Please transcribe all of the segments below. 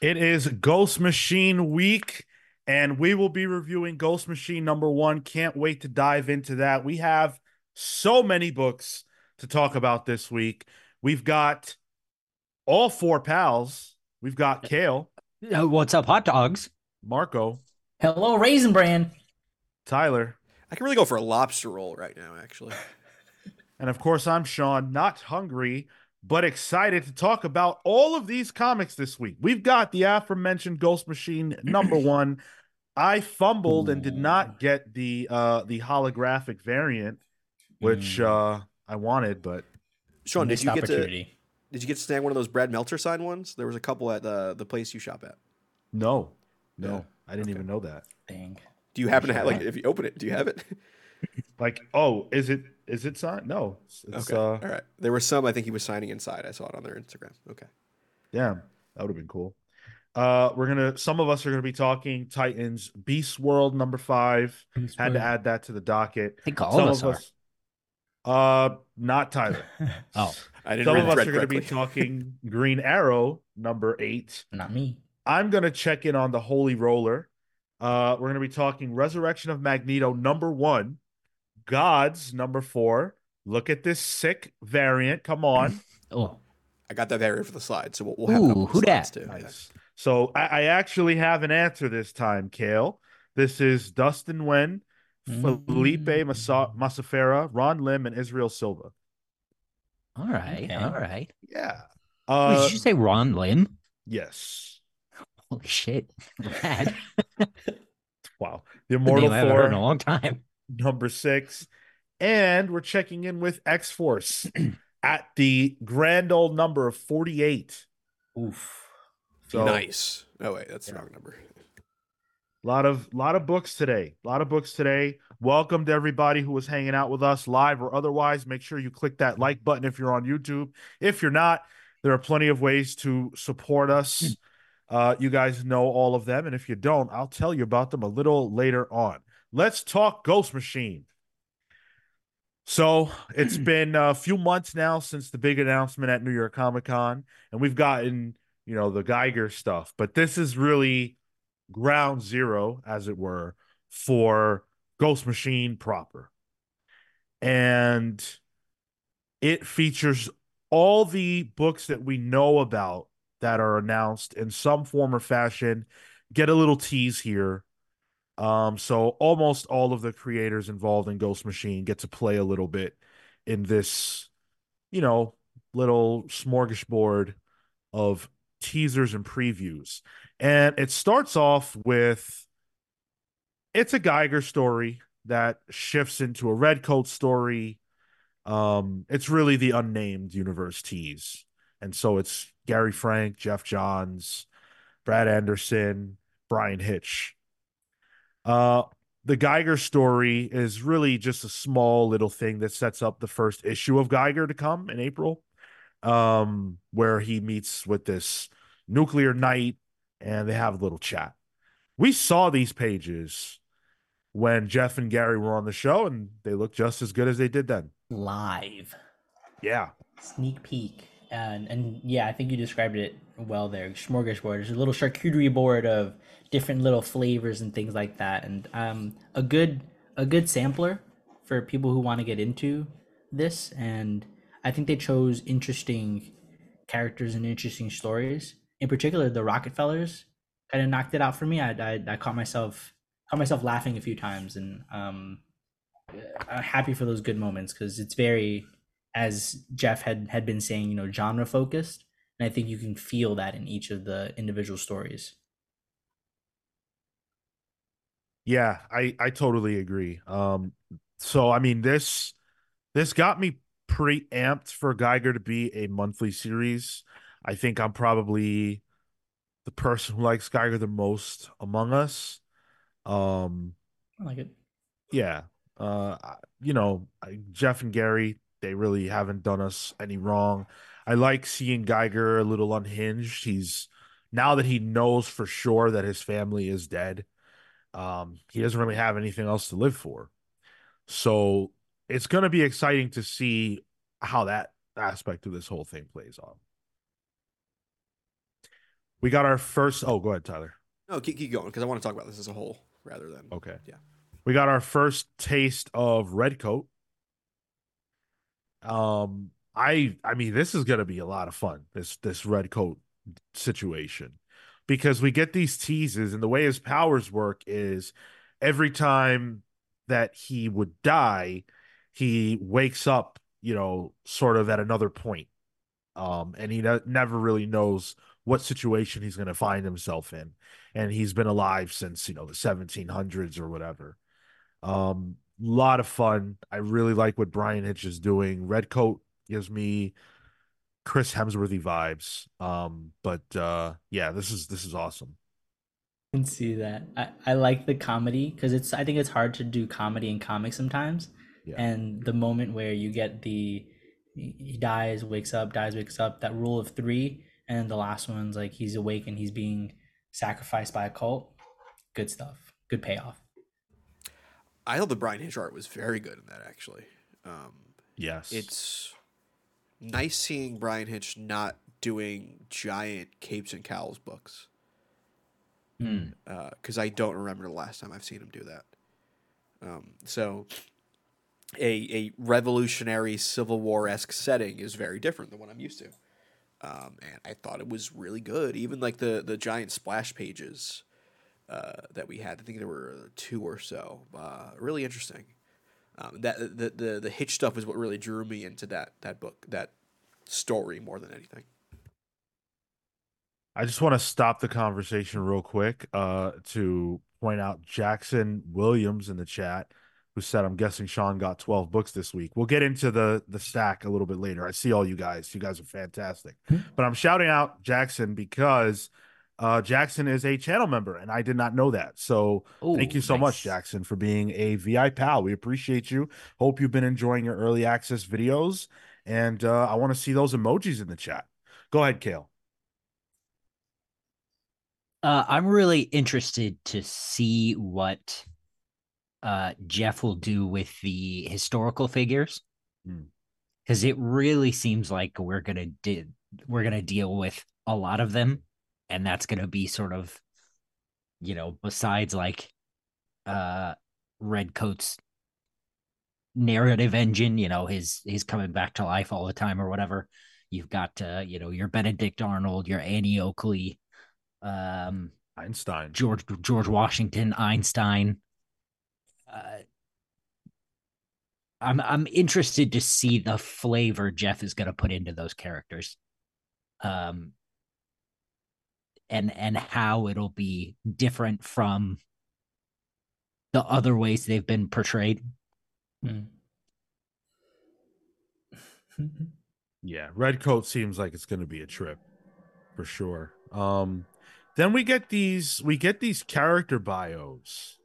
It is Ghost Machine week, and we will be reviewing Ghost Machine number one. Can't wait to dive into that. We have so many books to talk about this week. We've got all four pals. We've got Kale, Uh, what's up, hot dogs? Marco, Hello, Raisin Bran. Tyler, I can really go for a lobster roll right now, actually. and of course, I'm Sean, not hungry, but excited to talk about all of these comics this week. We've got the aforementioned Ghost Machine number one. I fumbled and did not get the uh the holographic variant, which Mm. uh I wanted, but Sean, did you get to did you get to snag one of those Brad Meltzer signed ones? There was a couple at the the place you shop at. no, no, Yeah. I didn't Okay. even know that. Dang. Do you happen to have like if you open it, do you have it? Like, oh, is it is it signed? No, it's, it's okay. uh, All right. There were some I think he was signing inside. I saw it on their Instagram. Okay. Damn, that would have been cool. Uh, we're gonna. Some of us are gonna be talking Titans Beast World number five. Had to add that to the docket. I think all some of us are. us, uh, not Tyler. Oh, I didn't know. Some read of us thread are gonna be talking Green Arrow number eight. Not me. I'm gonna check in on the Holy Roller. Uh, we're gonna be talking Resurrection of Magneto number one, Gods number four. Look at this sick variant. Come on. oh, I got that variant for the slide, so we'll, we'll have a Ooh, who slides dat? too. Yeah. Nice. So I, I actually have an answer this time, Kale. This is Dustin Nguyen, Felipe Mm. Masa- Massafera, Ron Lim, and Israel Silva. all right, Okay. all right. Yeah. Wait, Uh, did you say Ron Lim? yes. Holy shit, Rad. Wow. The The Immortal I haven't in a long time. Number six. And we're checking in with X Force at the grand old number of 48. Oof. So nice. Oh wait, that's the wrong number. A lot of lot of books today a lot of books today welcome to everybody who was hanging out with us live or otherwise make sure you click that like button if you're on youtube if you're not there are plenty of ways to support us uh, you guys know all of them and if you don't i'll tell you about them a little later on let's talk ghost machine so it's been a few months now since the big announcement at new york comic con and we've gotten you know the geiger stuff but this is really ground zero, as it were, for Ghost Machine proper. And it features all the books that we know about that are announced in some form or fashion. Get a little tease here. Um, so almost all of the creators involved in Ghost Machine get to play a little bit in this, you know, little smorgasbord of teasers and previews. And it starts off with it's a Geiger story that shifts into a Redcoat story. Um, it's really the unnamed universe tease. And so it's Gary Frank, Geoff Johns, Brad Anderson, Bryan Hitch. Uh, the Geiger story is really just a small little thing that sets up the first issue of Geiger to come in April, um, where he meets with this nuclear knight and they have a little chat. We saw these pages when Geoff and Gary were on the show, and they look just as good as they did then. Live. Yeah. Sneak peek. And and yeah, I think you described it well there. Smorgasbord. There's a little charcuterie board of different little flavors and things like that. And um a good a good sampler for people who want to get into this. And I think they chose interesting characters and interesting stories. In particular, the Rockefellers kind of knocked it out for me. I, I I caught myself caught myself laughing a few times, and um, I'm happy for those good moments because it's very, as Geoff had had been saying, you know, genre focused, and I think you can feel that in each of the individual stories. Yeah, I I totally agree. Um so I mean this this got me pretty amped for Geiger to be a monthly series. I think I'm probably the person who likes Geiger the most among us. Um I like it. yeah. Uh you know, Geoff and Gary, they really haven't done us any wrong. I like seeing Geiger a little unhinged. He's now that he knows for sure that his family is dead, um, he doesn't really have anything else to live for. So it's going to be exciting to see how that aspect of this whole thing plays on. We got our first. Oh, go ahead, Tyler. No, keep keep going because I want to talk about this as a whole rather than. Okay. Yeah. We got our first taste of Redcoat. Um, I I mean, this is gonna be a lot of fun. This this Redcoat situation because we get these teases, and the way his powers work is every time that he would die, he wakes up, you know, sort of at another point. Um, and he ne- never really knows what situation he's going to find himself in. And he's been alive since, you know, the 1700s or whatever. Um, lot of fun. I really like what Bryan Hitch is doing. Redcoat gives me Chris Hemsworthy vibes. Um, but uh, yeah, this is this is awesome. I can see that. I, I like the comedy because it's I think it's hard to do comedy in comics sometimes. Yeah. And the moment where you get the he he dies, wakes up, dies, wakes up, that rule of three, and the last one's like he's awake and he's being sacrificed by a cult. Good stuff. Good payoff. I thought the Bryan Hitch art was very good in that actually. Um, Yes, it's nice seeing Bryan Hitch not doing giant capes and cowls books because I don't remember the last time I've seen him do that. Um, so, a a revolutionary Civil War esque setting is very different than what I'm used to, um, and I thought it was really good. Even like the the giant splash pages uh, that we had, I think there were two or so, uh, really interesting. Um, that the, the the Hitch stuff is what really drew me into that that book that story more than anything. I just want to stop the conversation real quick uh, to point out Jackson Williams in the chat, who said, "I'm guessing Sean got 12 books this week." We'll get into the the stack a little bit later. I see all you guys; you guys are fantastic. but I'm shouting out Jackson because uh, Jackson is a channel member, and I did not know that. So thank you so much. Jackson, for being a VI pal. We appreciate you. Hope you've been enjoying your early access videos, and uh, I want to see those emojis in the chat. Go ahead, Kale. Uh, I'm really interested to see what uh, Geoff will do with the historical figures, Hmm. because it really seems like we're gonna de- we're gonna deal with a lot of them, and that's gonna be sort of, you know, besides like, uh, Redcoat's narrative engine, you know, his he's coming back to life all the time or whatever. You've got uh, you know, your Benedict Arnold, your Annie Oakley, um, Einstein. George George Washington, Einstein. Uh, I'm I'm interested to see the flavor Geoff is going to put into those characters, um, and and how it'll be different from the other ways they've been portrayed. Hmm. Yeah, Redcoat seems like it's going to be a trip for sure. Um then we get these we get these character bios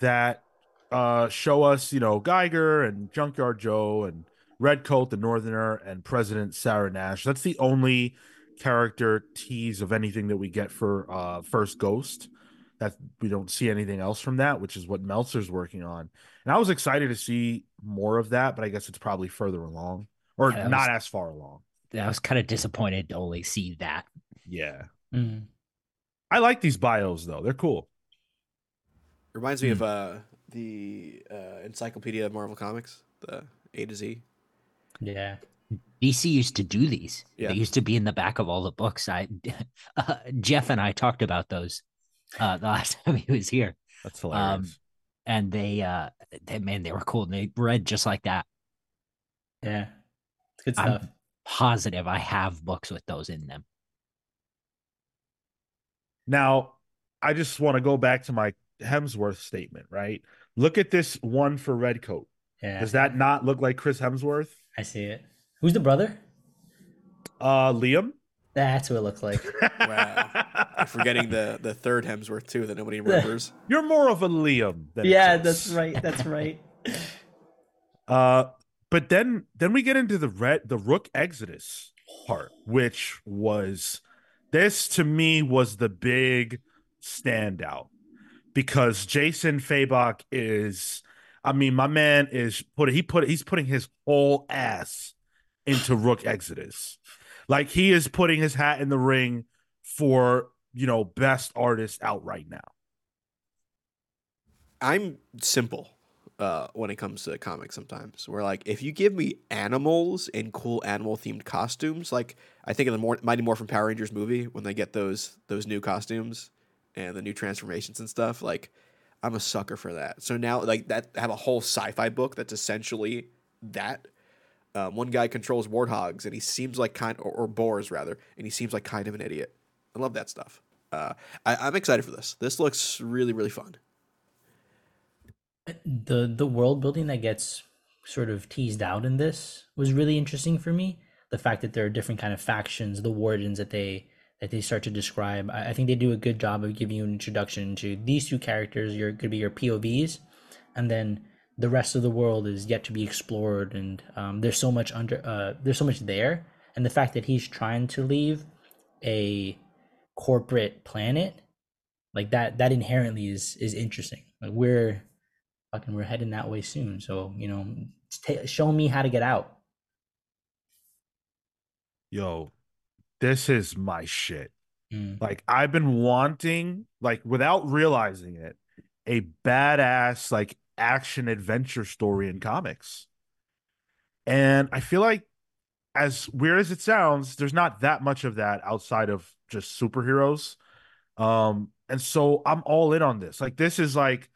that uh show us, you know, Geiger and Junkyard Joe and Redcoat the Northerner and President Sarah Nash. That's the only character tease of anything that we get for uh First Ghost. That we don't see anything else from that, which is what Meltzer's working on. And I was excited to see more of that, but I guess it's probably further along or Yeah, not was- as far along. I was kind of disappointed to only see that. Yeah. Hmm. I like these bios though. They're cool. Reminds Hmm. me of uh, the uh, Encyclopedia of Marvel Comics, the A to Z. Yeah. DC used to do these. Yeah. They used to be in the back of all the books. I uh, Geoff and I talked about those uh, the last time he was here, That's hilarious. Um, and they, uh, they man, they were cool. And they read just like that. Yeah. It's good I'm- stuff. Positive, I have books with those in them. now, I just want to go back to my Hemsworth statement, right? Look at this one for Redcoat. Yeah. Does that not look like Chris Hemsworth? I see it. Who's the brother? Uh Liam? That's what it looks like. Wow. I'm forgetting the the third Hemsworth too that nobody remembers. You're more of a Liam than yeah, that's right. That's right. Uh, but then then we get into the red the Rook Exodus part, which was this to me was the big standout because Jason Fabok is, I mean, my man is put he put he's putting his whole ass into Rook Exodus, like he is putting his hat in the ring for you know best artist out right now. I'm simple uh, when it comes to comics sometimes. Where like if you give me animals in cool animal themed costumes, like I think of the more Mighty Morphin Power Rangers movie when they get those those new costumes and the new transformations and stuff. Like I'm a sucker for that. So now like that have a whole sci-fi book that's essentially that. Um, one guy controls warthogs and he seems like kind or, or boars rather, and he seems like kind of an idiot. I love that stuff. Uh, I, I'm excited for this. This looks really really fun. the the world building that gets sort of teased out in this was really interesting for me. The fact that there are different kind of factions, the wardens that they that they start to describe. I, I think they do a good job of giving you an introduction to these two characters. Going to be your POVs, and then the rest of the world is yet to be explored. And um, there's so much under uh, there's so much there, and the fact that he's trying to leave a corporate planet like that that inherently is is interesting. Like we're fucking we're heading that way soon. So you know, t- show me how to get out. Yo, this is my shit. Mm. Like I've been wanting, like without realizing it, a badass like action adventure story in comics. And I feel like as weird as it sounds, there's not that much of that outside of just superheroes. Um, and so I'm all in on this. Like this is like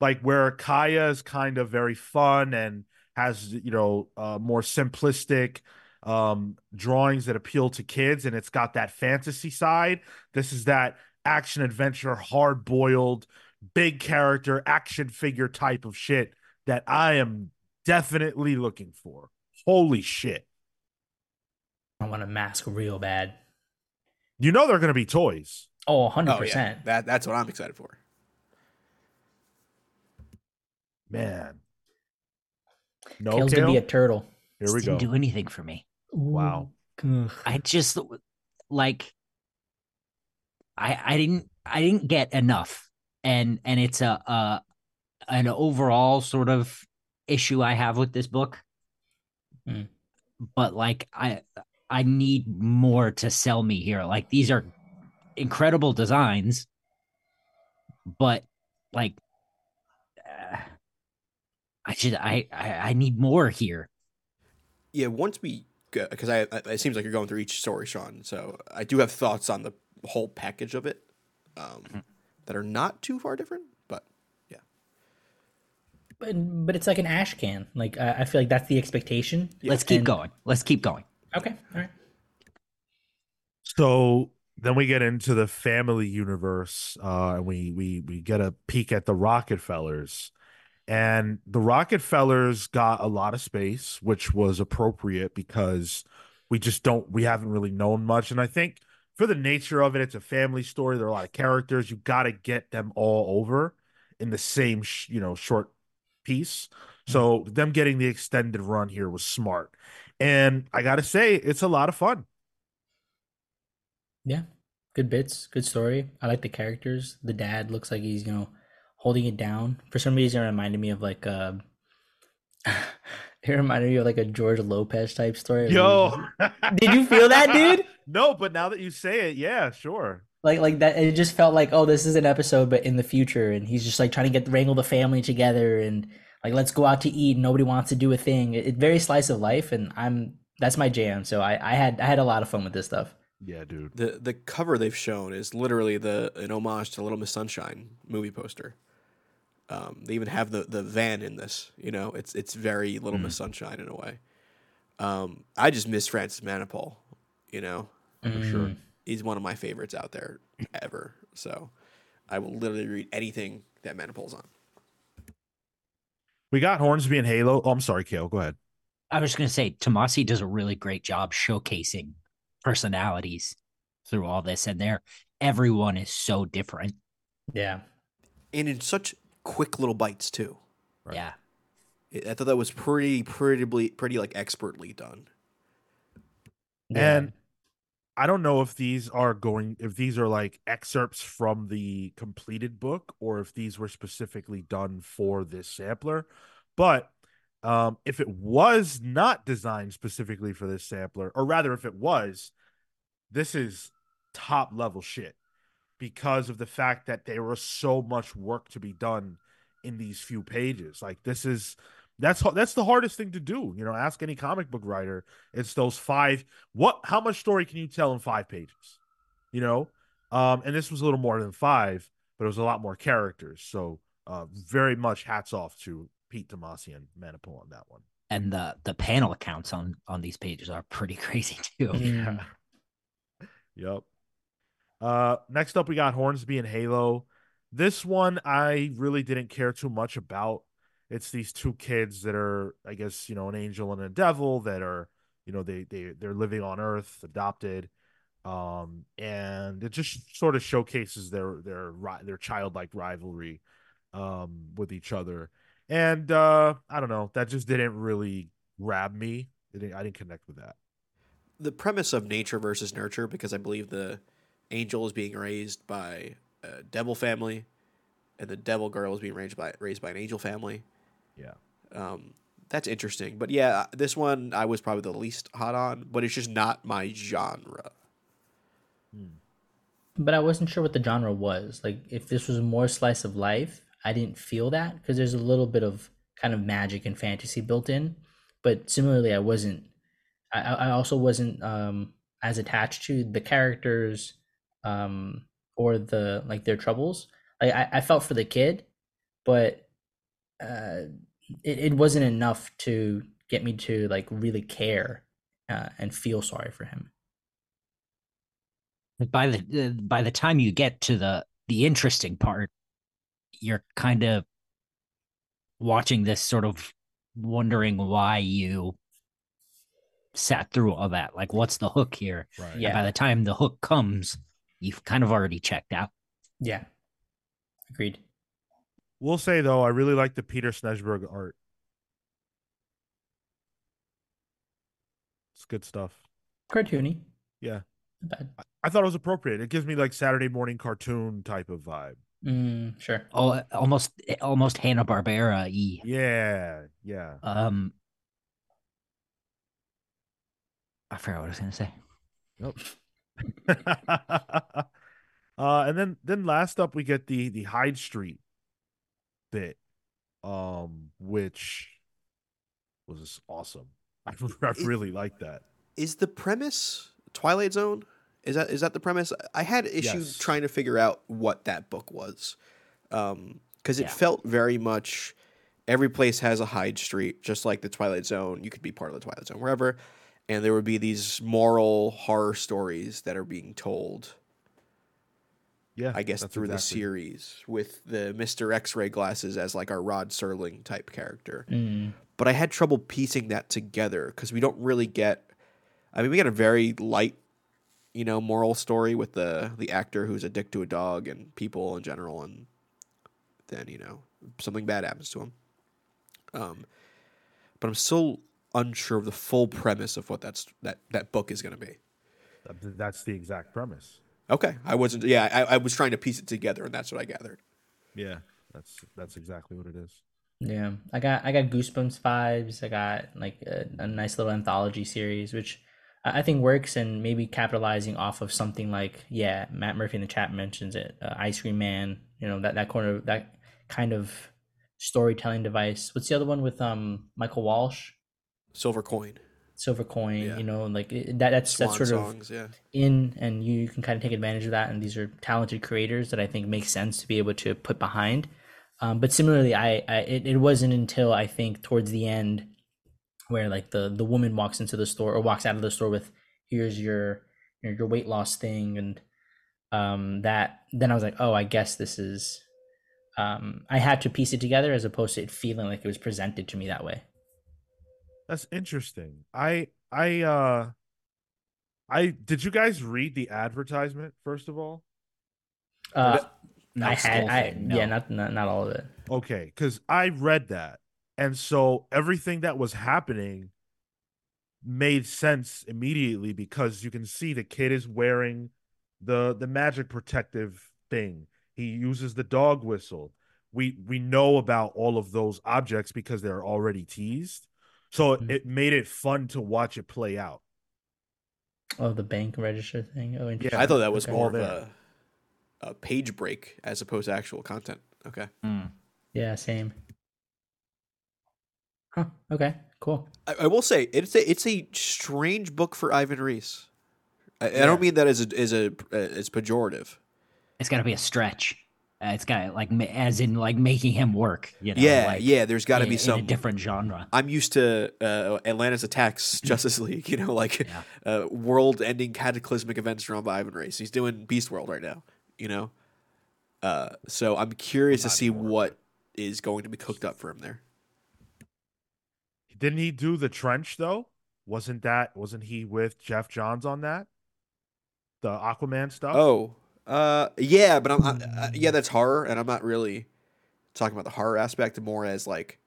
like where Kaya is kind of very fun and has you know uh, more simplistic um drawings that appeal to kids and it's got that fantasy side this is that action adventure hard boiled big character action figure type of shit that i am definitely looking for holy shit I want a mask real bad. you know they're going to be toys Oh, 100 Oh yeah, percent. that that's what I'm excited for. man no Kale's gonna be a turtle. here we didn't go do anything for me. Wow. Ugh. I just like I I didn't I didn't get enough. And and it's a uh an overall sort of issue I have with this book. Hmm. But like I I need more to sell me here. Like these are incredible designs, but like uh, I should I, I I need more here. Yeah, once we because I, I it seems like you're going through each story, Sean. So I do have thoughts on the whole package of it um, Mm-hmm. That are not too far different, but yeah. But but it's like an ash can. Like I, I feel like that's the expectation. Let's keep And- going. Let's keep going. Okay. All right. So then we get into the family universe, uh, and we we we get a peek at the Rockefellers, and the Rockefellers got a lot of space, which was appropriate because we just don't we haven't really known much, and I think for the nature of it, it's a family story. There are a lot of characters. You got to get them all over in the same sh- you know short piece. So them getting the extended run here was smart, and I got to say, it's a lot of fun. Yeah. Good bits. Good story. I like the characters. The dad looks like he's you know holding it down. For some reason, it reminded me of like uh It reminded me of like a George Lopez type story. Yo, Did you feel that, dude? No, but now that you say it, yeah, sure. like like that it just felt like oh this is an episode but in the future and he's just like trying to get wrangle the family together and like let's go out to eat and nobody wants to do a thing it, it very slice of life and i'm that's my jam so i i had i had a lot of fun with this stuff Yeah, dude. the the cover they've shown is literally the an homage to Little Miss Sunshine movie poster. Um, they even have the the van in this. You know, it's it's very Little Miss Sunshine in a way. Um, I just miss Francis Manapul. You know, For sure. Mm. he's one of my favorites out there ever. So I will literally read anything that Manapul's on. We got Hornsby and Halo. Oh, I'm sorry, Kale. Go ahead. I was just going to say Tomasi does a really great job showcasing personalities through all this, and there everyone is so different. yeah and in such quick little bites too. Right. Yeah, I I thought that was pretty, pretty, pretty like expertly done. yeah. And I don't know if these are going if these are like excerpts from the completed book or if these were specifically done for this sampler. But um if it was not designed specifically for this sampler, or rather if it was, this is top level shit because of the fact that there was so much work to be done in these few pages. Like this is that's that's the hardest thing to do. You know, ask any comic book writer. It's those five. What? How much story can you tell in five pages? You know, um, and this was a little more than five, but it was a lot more characters. So, uh, very much hats off to Pete Tomasi and Manapul on that one. And the the panel accounts on on these pages are pretty crazy too. Yeah. yep. Uh, next up, we got Hornsby and Halo. This one I really didn't care too much about. It's these two kids that are, I guess, you know, an angel and a devil that are, you know, they they they're living on Earth, adopted, um, and it just sort of showcases their their their childlike rivalry, um, with each other. And uh, I don't know, that just didn't really grab me. Didn't, I didn't connect with that. The premise of nature versus nurture, because I believe the angel is being raised by a devil family, and the devil girl is being raised by raised by an angel family. Yeah. Um, that's interesting. But yeah, this one I was probably the least hot on, but it's just not my genre. Hmm. But I wasn't sure what the genre was. Like, if this was more slice of life, I didn't feel that because there's a little bit of kind of magic and fantasy built in. But similarly, I wasn't. I, I also wasn't um, as attached to the characters um, or the like their troubles. Like I, I felt for the kid, but uh, it, it wasn't enough to get me to like really care uh, and feel sorry for him. By the uh, by the time you get to the the interesting part, you're kind of watching this sort of wondering why you sat through all that. Like, what's the hook here? Right. Yeah. And by the time the hook comes, you've kind of already checked out. Yeah. Agreed. We'll say though, I really like the Peter Snejbjerg art. It's good stuff. Cartoony. Yeah. I, I thought it was appropriate. It gives me like Saturday morning cartoon type of vibe. Mm, sure. Oh, almost, almost Hanna Barbera. Yeah, yeah. Um, I forgot what I was gonna say. Nope. uh, and then then last up we get the the Hyde Street bit, um, which was awesome. I, I really like that. Is the premise Twilight Zone? Is that is that the premise? I had issue yes. trying to figure out what that book was, because um, it yeah. felt very much every place has a Hyde Street, just like the Twilight Zone. You could be part of the Twilight Zone wherever, and there would be these moral horror stories that are being told. Yeah, I guess through exactly. the series with the Mister X-ray glasses as like our Rod Serling type character. Mm. But I had trouble piecing that together because we don't really get. I mean, we get a very light, you know, moral story with the the actor who's a dick to a dog and people in general, and then you know something bad happens to him. Um, but I'm still unsure of the full premise of what that's that that book is going to be. That's the exact premise. Okay, I wasn't. Yeah, I, I was trying to piece it together, and that's what I gathered. Yeah, that's that's exactly what it is. Yeah, I got I got goosebumps vibes. I got like a, a nice little anthology series, which I think works, and maybe capitalizing off of something like yeah, Matt Murphy in the chat mentions it, uh, Ice Cream Man. You know that that corner that kind of storytelling device. What's the other one with um Michael Walsh? Silver Coin. Silver Coin, yeah. you know, like that. That's Swan that's sort songs, of yeah. in, and you, you can kind of take advantage of that. And these are talented creators that I think makes sense to be able to put behind. Um, but similarly, I, I it, it wasn't until I think towards the end where like the the woman walks into the store or walks out of the store with here's your your, your weight loss thing and um that then I was like oh I guess this is um I had to piece it together as opposed to it feeling like it was presented to me that way. That's interesting. I I uh I did you guys read the advertisement first of all? Uh I had I no. yeah, not, not not all of it. Okay, cuz I read that. And so everything that was happening made sense immediately because you can see the kid is wearing the the magic protective thing. He uses the dog whistle. We we know about all of those objects because they're already teased. So mm-hmm. it made it fun to watch it play out. Oh, the bank register thing. Oh, interesting. I thought that was Okay. more of a, a page break as opposed to actual content. Okay. Mm. Yeah, same. Huh. Okay. Cool. I, I will say it's a it's a strange book for Ivan Reis. I, I don't mean that as a as a uh, as pejorative. It's got to be a stretch. Uh, it's got like as in like making him work. You know, yeah, like, yeah. There's got to in- be in some a different genre. I'm used to uh, Atlantis attacks Justice League, you know, like Yeah. uh, world-ending cataclysmic events drawn by Ivan Reis. He's doing Beast World right now, you know. Uh, so I'm curious to see anymore. what is going to be cooked up for him there. Didn't he do the trench though? Wasn't that wasn't he with Geoff Johns on that? The Aquaman stuff? Oh, uh, yeah, but I'm I, I, yeah, that's horror, and I'm not really talking about the horror aspect, more as like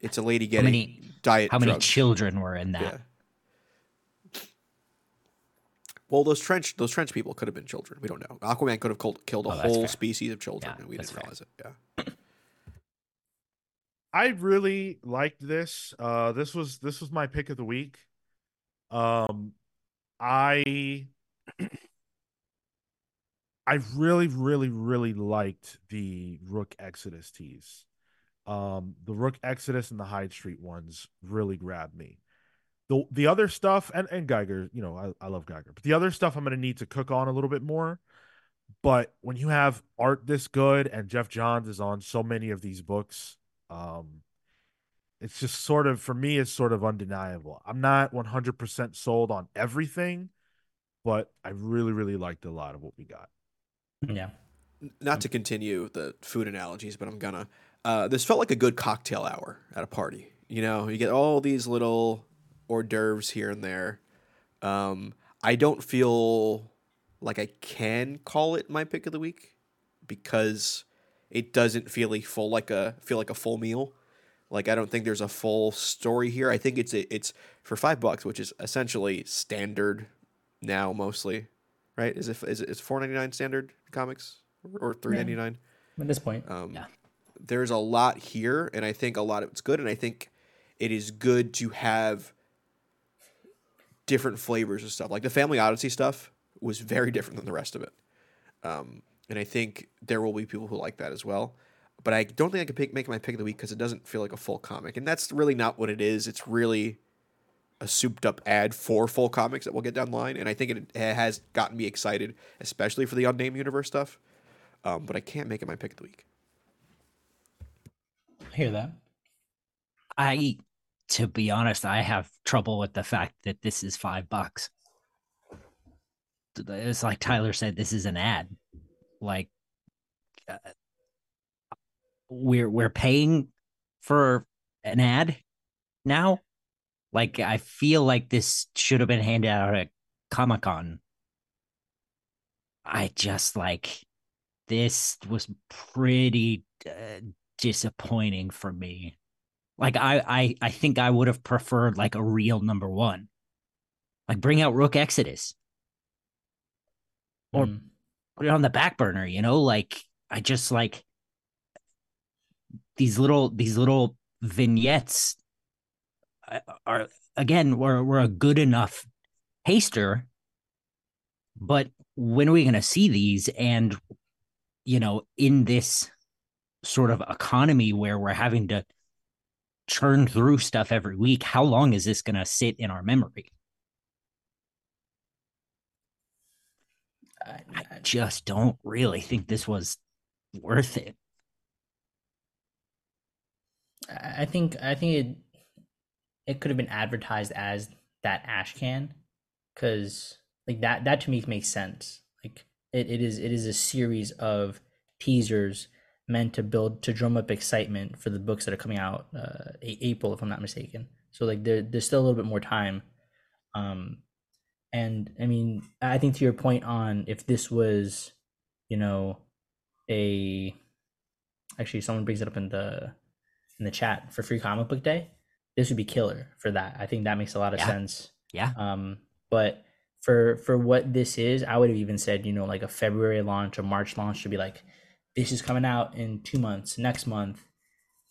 it's a lady How getting many diet. how many children were in that? Yeah. Well, those trench those trench people could have been children. We don't know. Aquaman could have killed, killed a Oh, whole fair. species of children, Yeah, and we didn't fair. realize it. Yeah. I really liked this. Uh this was this was my pick of the week. Um I I really really really liked the Rook Exodus tease. Um the Rook Exodus and the Hyde Street ones really grabbed me. The the other stuff and and Geiger, you know, I, I love Geiger. But the other stuff I'm going to need to cook on a little bit more. But when you have art this good and Geoff Johns is on so many of these books, um it's just sort of for me it's sort of undeniable i'm not 100% sold on everything but i really really liked a lot of what we got Yeah. Not to continue the food analogies, but I'm gonna. Uh, this felt like a good cocktail hour at a party. You know, you get all these little hors d'oeuvres here and there. Um, I don't feel like I can call it my pick of the week because it doesn't feel full like a feel like a full meal. Like I don't think there's a full story here. I think it's it's for five bucks, which is essentially standard now mostly, right? Is it is it is four ninety nine standard comics or three ninety nine? At this point. Um, Yeah. There's a lot here, and I think a lot of it's good, and I think it is good to have different flavors and stuff. Like the Family Odyssey stuff was very different than the rest of it, um, and I think there will be people who like that as well. But I don't think I could pick, make my pick of the week because it doesn't feel like a full comic, and that's really not what it is. It's really a souped up ad for full comics that we'll get down the line, and I think it, it has gotten me excited, especially for the unnamed universe stuff. Um, but I can't make it my pick of the week. I hear that. I, to be honest, I have trouble with the fact that this is five bucks. It's like Tyler said, this is an ad. Like, uh, we're we're paying for an ad now. Like, I feel like this should have been handed out at Comic Con. I just like this was pretty uh, disappointing for me. Like I, I, I think I would have preferred like a real number one. Like bring out Rook Exodus, Or- Mm. put it on the back burner. You know, like I just like these little these little vignettes are again we're we're a good enough taster. But when are we going to see these? And you know, in this sort of economy where we're having to churn through stuff every week, how long is this going to sit in our memory? I, I I- just don't really think this was worth it. I think I think it it could have been advertised as that ash can, because like that that to me makes sense. Like it, it is it is a series of teasers meant to build to drum up excitement for the books that are coming out uh April if I'm not mistaken. So like there there's still a little bit more time. Um and I mean I think to your point on if this was, you know, a actually someone brings it up in the in the chat for free comic book day this would be killer for that i think that makes a lot of Yeah. sense Yeah. um but for for what this is i would have even said you know like a february launch or march launch to be like this is coming out in two months next month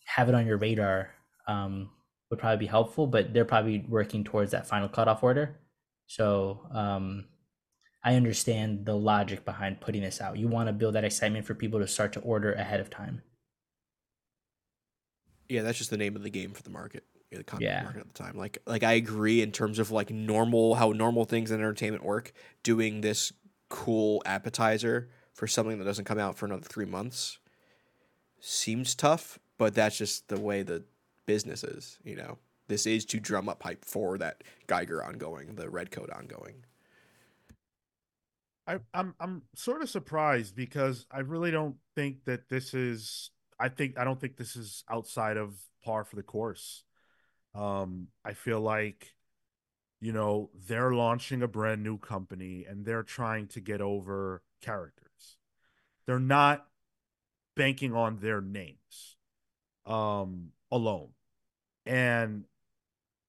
have it on your radar um would probably be helpful but they're probably working towards that final cutoff order So um, I understand the logic behind putting this out. You want to build that excitement for people to start to order ahead of time. Yeah, that's just the name of the game for the market. Yeah, the comic Yeah. market at the time. Like like I agree in terms of like normal how normal things in entertainment work, doing this cool appetizer for something that doesn't come out for another three months seems tough, but that's just the way the business is, you know. This is to drum up hype for that Geiger ongoing, the Red Coat ongoing. I, I'm I'm sort of surprised because I really don't think that this is. I think I don't think this is outside of par for the course. Um, I feel like, you know, they're launching a brand new company and they're trying to get over characters. They're not banking on their names, um, alone, and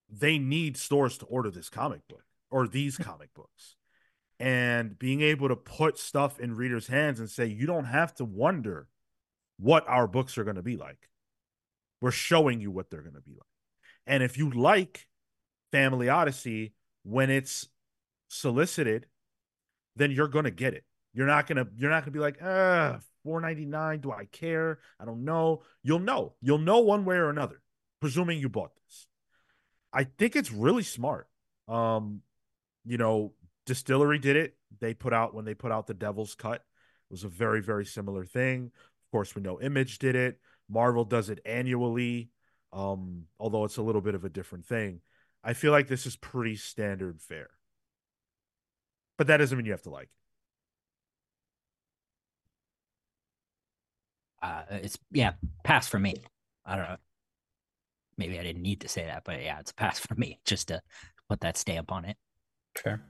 they need stores to order this comic book or these comic books and being able to put stuff in readers' hands and say, you don't have to wonder what our books are going to be like. We're showing you what they're going to be like. And if you like Family Odyssey when it's solicited, then you're to get it. You're not to you're not to be like, "Uh, 4.99, do I care? I don't know." You'll know. You'll know one way or another, presuming you bought this. I think it's really smart. Um, you know, DSTLRY did it. They put out when they put out the Devil's Cut. It was a very very similar thing. Of course, we know Image did it. Marvel does it annually. Um, although it's a little bit of a different thing. I feel like this is pretty standard fare. But that doesn't mean you have to like it. Uh, it's yeah, pass for me. I don't know. Maybe I didn't need to say that, but yeah, it's a pass for me just to put that stamp on it. Sure.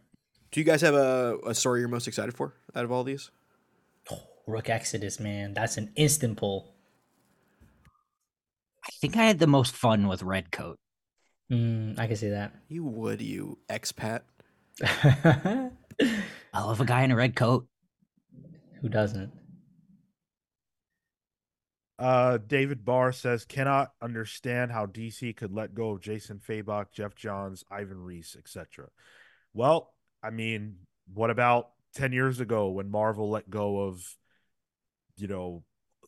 Do you guys have a, a story you're most excited for out of all these? Rook Exodus, man, that's an instant pull. I think I had the most fun with Red Coat. Mm, I can see that. You would, you expat. I love a guy in a red coat. Who doesn't? Uh, David Barr says cannot understand how DC could let go of Jason Fabok, Geoff Johns, Ivan Reis, etc. Well, I mean, what about ten years ago when Marvel let go of, you know,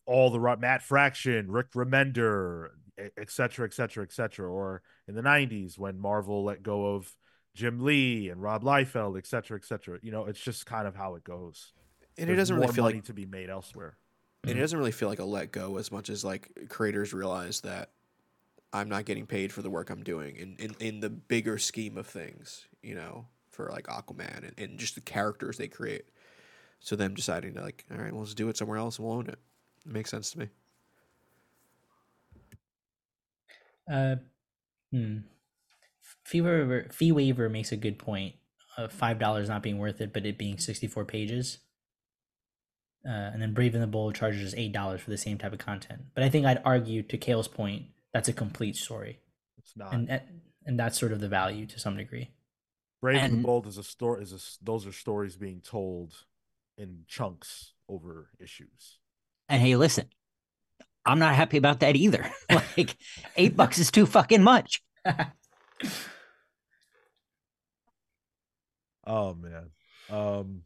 all the Matt Fraction, Rick Remender, et cetera, et cetera, et cetera. or in the '90s when Marvel let go of Jim Lee and Rob Liefeld, et cetera, et cetera. You know, it's just kind of how it goes. And There's it doesn't really feel money like to be made elsewhere. and it doesn't really feel like a let go as much as like creators realize that I'm not getting paid for the work I'm doing in, in, in the bigger scheme of things, you know, for like Aquaman and, and just the characters they create. So them deciding to like, all right, well, let's do it somewhere else and we'll own it. It makes sense to me. Uh, hmm. Fee waiver, fee waiver makes a good point. Uh, Five dollars not being worth it, but it being sixty-four pages. Uh, and then Brave and the Bold charges eight dollars for the same type of content. But I think I'd argue, to Kale's point, that's a complete story, It's not. and and- and that's sort of the value to some degree. Brave and the And- Bold is a story. Is a s those are stories being told in chunks over issues. And hey, listen, I'm not happy about that either. like eight bucks is too fucking much. Oh man, um,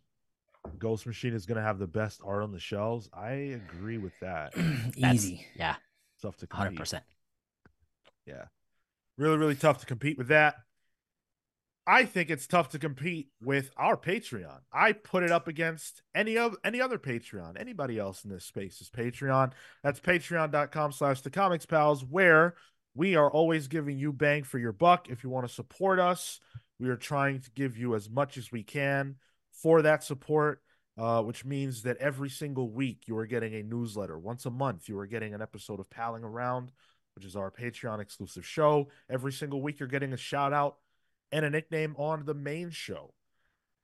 Ghost Machine is gonna have the best art on the shelves. I agree with that. Easy. Yeah, tough to 100%. Yeah, really, really tough to compete with that. I think it's tough to compete with our Patreon. I put it up against any of any other Patreon, anybody else in this space is Patreon. That's patreon.com slash the comics pals, where we are always giving you bang for your buck. If you want to support us, we are trying to give you as much as we can for that support. Uh, which means that every single week you are getting a newsletter. Once a month, you are getting an episode of Palling Around, which is our Patreon exclusive show. Every single week, you're getting a shout out and a nickname on the main show.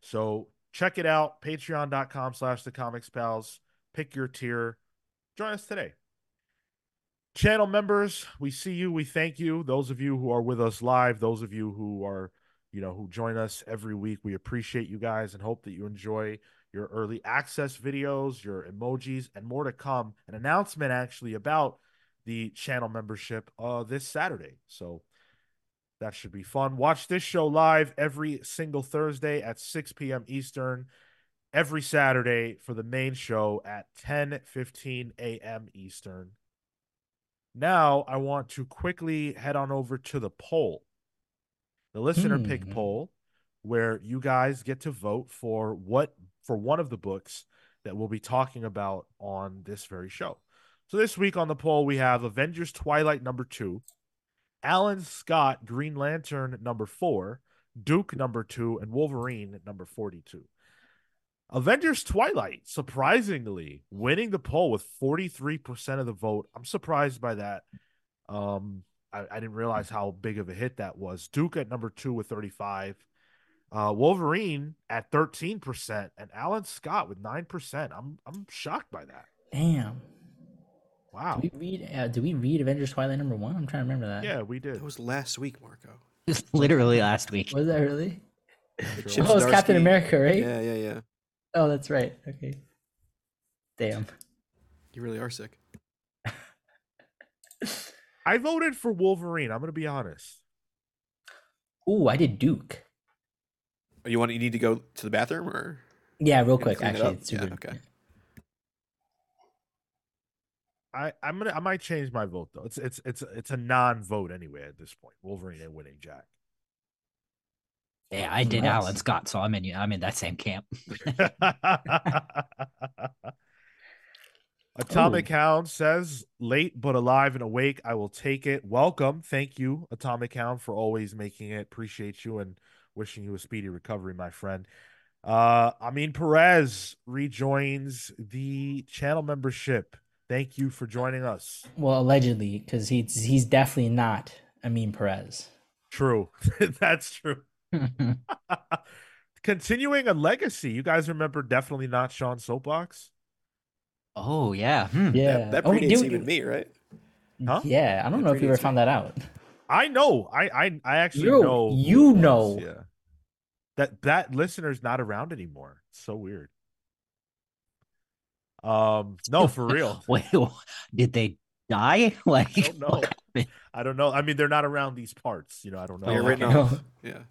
So check it out, patreon.com slash the comics pals. Pick your tier. Join us today. Channel members, we see you. We thank you. Those of you who are with us live, those of you who are, you know, who join us every week, we appreciate you guys and hope that you enjoy your early access videos, your emojis, and more to come. An announcement actually about the channel membership uh this Saturday. So That should be fun. Watch this show live every single Thursday at 6 p.m. Eastern, every Saturday for the main show at 10 15 a.m. Eastern. Now, I want to quickly head on over to the poll, the listener pick Hmm. poll, where you guys get to vote for what for one of the books that we'll be talking about on this very show. So this week on the poll, we have Avengers Twilight number two, Alan Scott Green Lantern number four, Duke number two, and Wolverine number 42. Avengers Twilight, surprisingly, winning the poll with 43% of the vote. I'm surprised by that. Um, I, I didn't realize how big of a hit that was. Duke at number two with 35. Uh, Wolverine at 13%, and Alan Scott with 9%. I'm I'm shocked by that. Damn. Wow. Did we read? Uh, did we read Avengers Twilight number one? I'm trying to remember that. Yeah, we did. That was last week, Marco. Just literally last week. Was that really? Chip Oh, it's Captain America, right? Yeah, yeah, yeah. Oh, that's right. Okay. Damn. You really are sick. I voted for Wolverine. I'm going to be honest. Ooh, I did Duke. Oh, You want? You need to go to the bathroom, or Yeah, real quick. clean it Actually, up? it's Yeah, super. okay. I I'm gonna I might change my vote though. It's it's it's it's a non-vote anyway at this point. Wolverine and winning Jack. Yeah, I did Nice. Alan Scott, so I'm in. I'm in that same camp. Atomic Hound says, late but alive and awake. I will take it. Welcome. Thank you, Atomic Hound, for always making it. Appreciate you and wishing you a speedy recovery, my friend. Uh, Amin Perez rejoins the channel membership. Thank you for joining us. Well, allegedly, because he's he's definitely not Amin Perez. True. That's true. Continuing a legacy. You guys remember definitely not Sean Soapbox? oh yeah. Hmm. Yeah. that, that Oh, predates dude, even me, right? Huh? Yeah, I don't That know if you ever found me. that out. I know. I I, I actually You- know. you it was. know. Yeah. That that listener's not around anymore. It's so weird. Um, no, for real. Wait, did they die? Like, I don't know. I don't know. I mean, they're not around these parts. You know, I don't know. You're Oh, written okay. off. Yeah.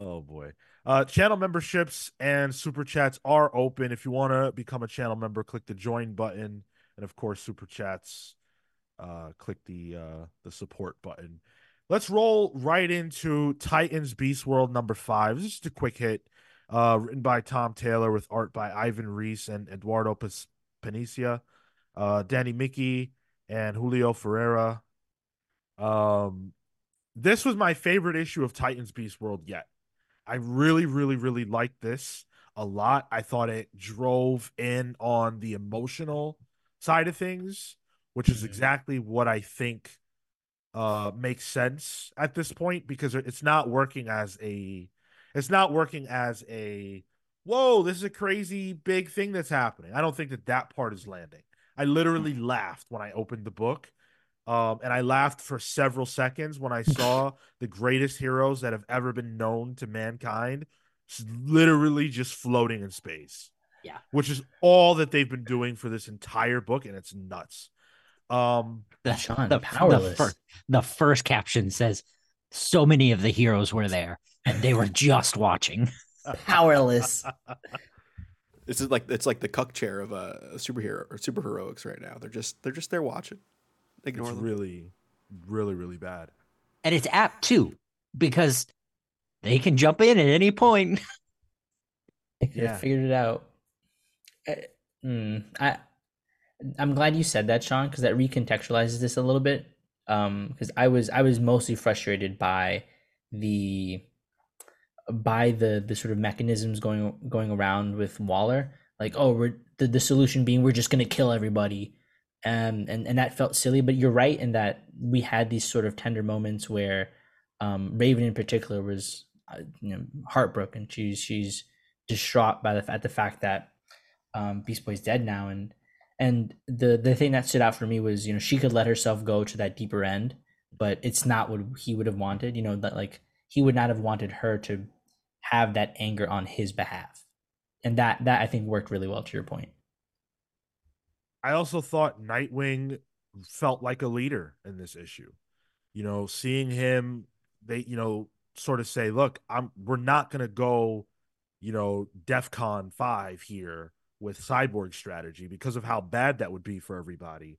Oh boy. Uh channel memberships and super chats are open. If you want to become a channel member, click the join button and of course super chats uh click the uh the support button. Let's roll right into Titans Beast World number 5. This is just a quick hit uh written by Tom Taylor with art by Ivan Reis and Eduardo Pansica, uh Danny Miki and Julio Ferreira. Um this was my favorite issue of Titans Beast World yet. I really, really, really liked this a lot. I thought it drove in on the emotional side of things, which is Mhm. exactly what I think uh makes sense at this point because it's not working as a it's not working as a whoa, this is a crazy big thing that's happening. I don't think that that part is landing. I literally laughed when I opened the book. Um, and I laughed for several seconds when I saw the greatest heroes that have ever been known to mankind literally just floating in space. Yeah. Which is all that they've been doing for this entire book, and it's nuts. Um, The, Sean, the, powerless. The, fir- the first caption says, "So many of the heroes were there, and they were just watching." Powerless. This is like it's like the cuck chair of a uh, superhero or superheroics right now. They're just they're just there watching. Ignore it's them. really, really, really bad. And it's apt too, because they can jump in at any point. They could Yeah. have figured it out. I, mm, I I'm glad you said that, Sean, because that recontextualizes this a little bit. Um, because I was I was mostly frustrated by the by the the sort of mechanisms going going around with Waller. Like, oh, we're the, the solution being we're just gonna kill everybody. Um, and, and that felt silly, but you're right in that we had these sort of tender moments where um, Raven in particular was uh, you know heartbroken. She's she's distraught by the at the fact that um, Beast Boy's dead now, and and the the thing that stood out for me was you know she could let herself go to that deeper end, but it's not what he would have wanted. You know that like he would not have wanted her to have that anger on his behalf, and that that I think worked really well to your point. I also thought Nightwing felt like a leader in this issue. You know, seeing him they you know sort of say, look, I'm we're not gonna go, you know, DEFCON five here with cyborg strategy because of how bad that would be for everybody.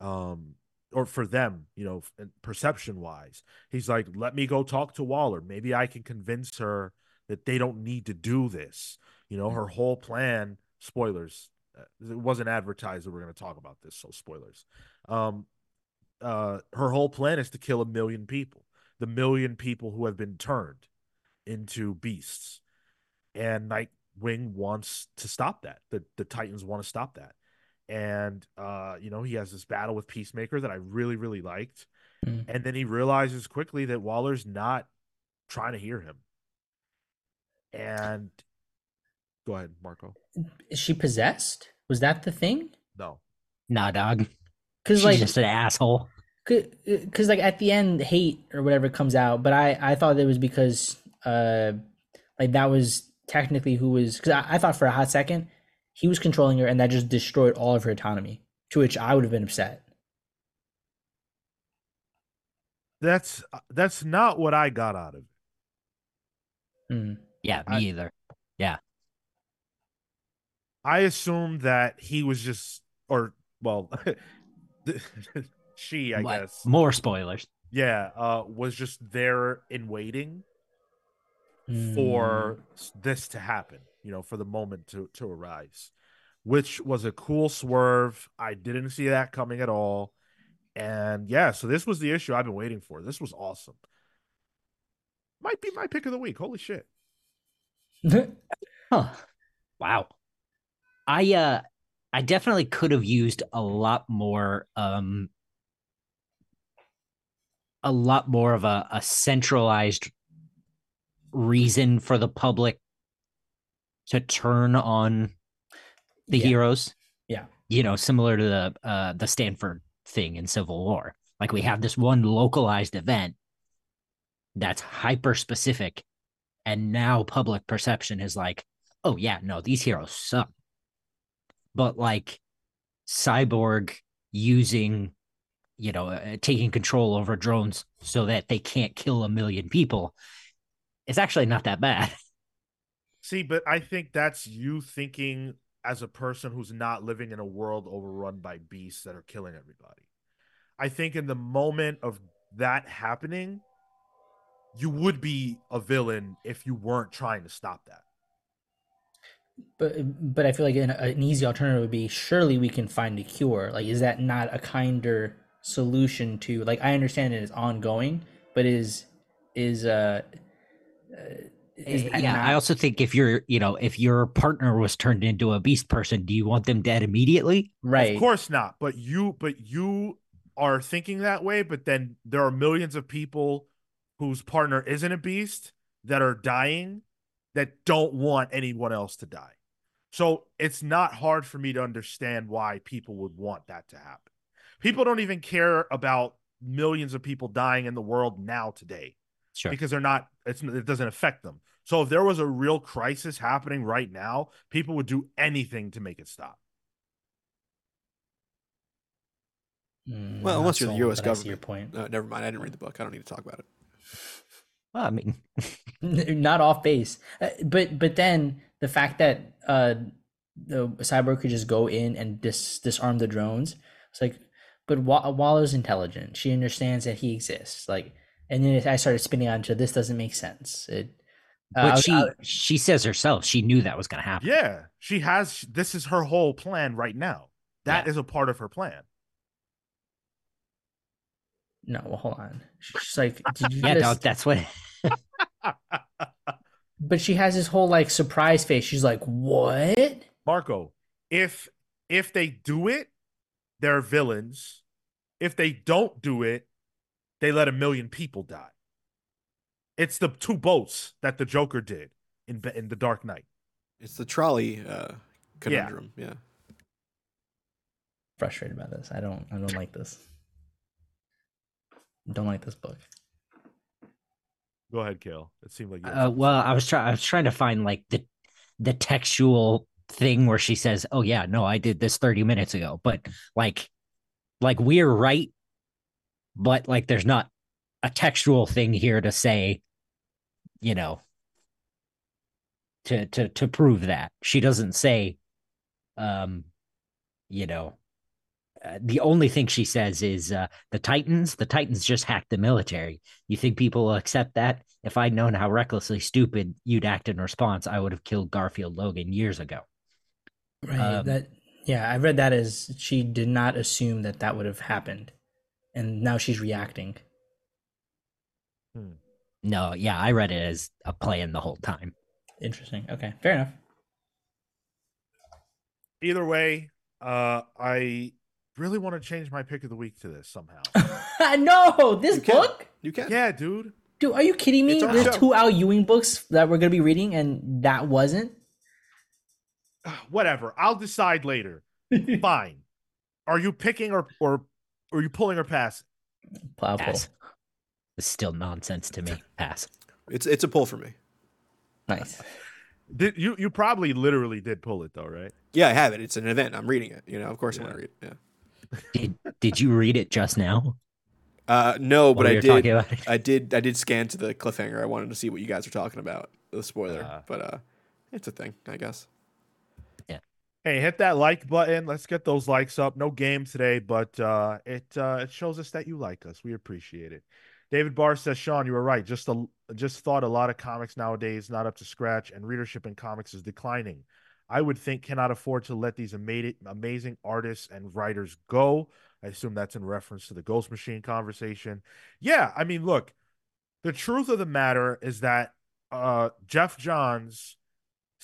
Um, or for them, you know, perception wise. He's like, let me go talk to Waller. Maybe I can convince her that they don't need to do this. You know, her whole plan, spoilers, uh, it wasn't advertised that we're going to talk about this, so spoilers. Um, uh, her whole plan is to kill a million people, the million people who have been turned into beasts. And Nightwing wants to stop that. The the Titans want to stop that and uh, you know he has this battle with Peacemaker that I really really liked, mm. and then he realizes quickly that Waller's not trying to hear him. And go ahead, Marco. Is she possessed? Was that the thing? No. Nah, dog. Because like just an asshole. Because like at the end, hate or whatever comes out, but I I thought it was because uh like that was technically who was because I, I thought for a hot second he was controlling her, and that just destroyed all of her autonomy. To which I would have been upset. That's that's not what I got out of it. Mm. Yeah, me I, either. Yeah. I assumed that he was just, or well, she, I what? guess. More spoilers. Yeah, uh, was just there in waiting mm. for this to happen you know, for the moment to to arise, which was a cool swerve. I didn't see that coming at all. And yeah, so this was the issue I've been waiting for. This was awesome. Might be my pick of the week. Holy shit. huh. Wow. I uh I definitely could have used a lot more um a lot more of a, a centralized reason for the public to turn on the yeah. heroes. Yeah. You know, similar to the uh the Stanford thing in Civil War. Like we have this one localized event that's hyper specific and now public perception is like, "Oh yeah, no, these heroes suck." But like Cyborg using you know, uh, taking control over drones so that they can't kill a million people, it's actually not that bad. See, but I think that's you thinking as a person who's not living in a world overrun by beasts that are killing everybody. I think in the moment of that happening, you would be a villain if you weren't trying to stop that. But but I feel like an, an easy alternative would be surely we can find a cure. Like, is that not a kinder solution to like? I understand it is ongoing, but is is uh, uh Eh, yeah. I also think if you're, you know, if your partner was turned into a beast person, do you want them dead immediately? Right. Of course not. But you, but you are thinking that way. But then there are millions of people whose partner isn't a beast that are dying that don't want anyone else to die. So it's not hard for me to understand why people would want that to happen. People don't even care about millions of people dying in the world now today. Sure. Because they're not, it doesn't affect them. So if there was a real crisis happening right now, people would do anything to make it stop. Mm, well, unless you're the U.S. government. your point. Uh, never mind. I didn't read the book. I don't need to talk about it. Well, I mean, not off base, uh, but but then the fact that uh, the cyborg could just go in and dis- disarm the drones. It's like, but Waller's intelligent. She understands that he exists. Like, and then I started spinning onto this doesn't make sense. It uh, but she she says herself she knew that was going to happen. Yeah, she has. This is her whole plan right now. That yeah. is a part of her plan. No, well, hold on. She's like, yeah, no, that's what. but she has this whole like surprise face. She's like, "What?" Marco, if if they do it, they're villains. If they don't do it, they let a million people die. It's the two boats that the Joker did in in the Dark Knight. It's the trolley uh, conundrum. Yeah. yeah. Frustrated by this. I don't. I don't like this. Don't like this book. Go ahead, Kale. It seemed like. Uh, well, I was trying. I was trying to find like the the textual thing where she says, "Oh yeah, no, I did this thirty minutes ago," but like, like we're right, but like there's not a textual thing here to say, you know, to to to prove that she doesn't say, um, you know, uh, the only thing she says is uh, the Titans. The Titans just hacked the military. You think people will accept that? If I'd known how recklessly stupid you'd act in response, I would have killed Garfield Logan years ago. Right. Um, that yeah, I read that as she did not assume that that would have happened, and now she's reacting. Hmm. No, yeah, I read it as a plan the whole time. Interesting. Okay, fair enough. Either way, uh, I really want to change my pick of the week to this somehow. no, this You can. book, You can. yeah, dude. dude. Are you kidding me? It's There's show. two Al Ewing books that we're gonna be reading, and that wasn't. Whatever. I'll decide later. Fine. Are you picking or or or are you pulling or passing? Plow pull. Pass. It's still nonsense to me. Pass. It's it's a pull for me. Nice. Did you you probably literally did pull it though, right? Yeah, I have it. It's an event. I'm reading it. You know, of course I'm gonna read it. Yeah. Did Did you read it just now? Uh, no, but I did. talking about it? I did. I did scan to the cliffhanger. I wanted to see what you guys were talking about. The spoiler, Ah. but uh, it's a thing, I guess. Hey, hit that like button. Let's get those likes up. No game today, but uh, it uh, it shows us that you like us. We appreciate it. David Barr says, Sean, you were right. Just a, just thought a lot of comics nowadays not up to scratch, and readership in comics is declining. I would think cannot afford to let these ama- amazing artists and writers go. I assume that's in reference to the Ghost Machine conversation. Yeah, I mean, look, the truth of the matter is that uh, Geoff Johns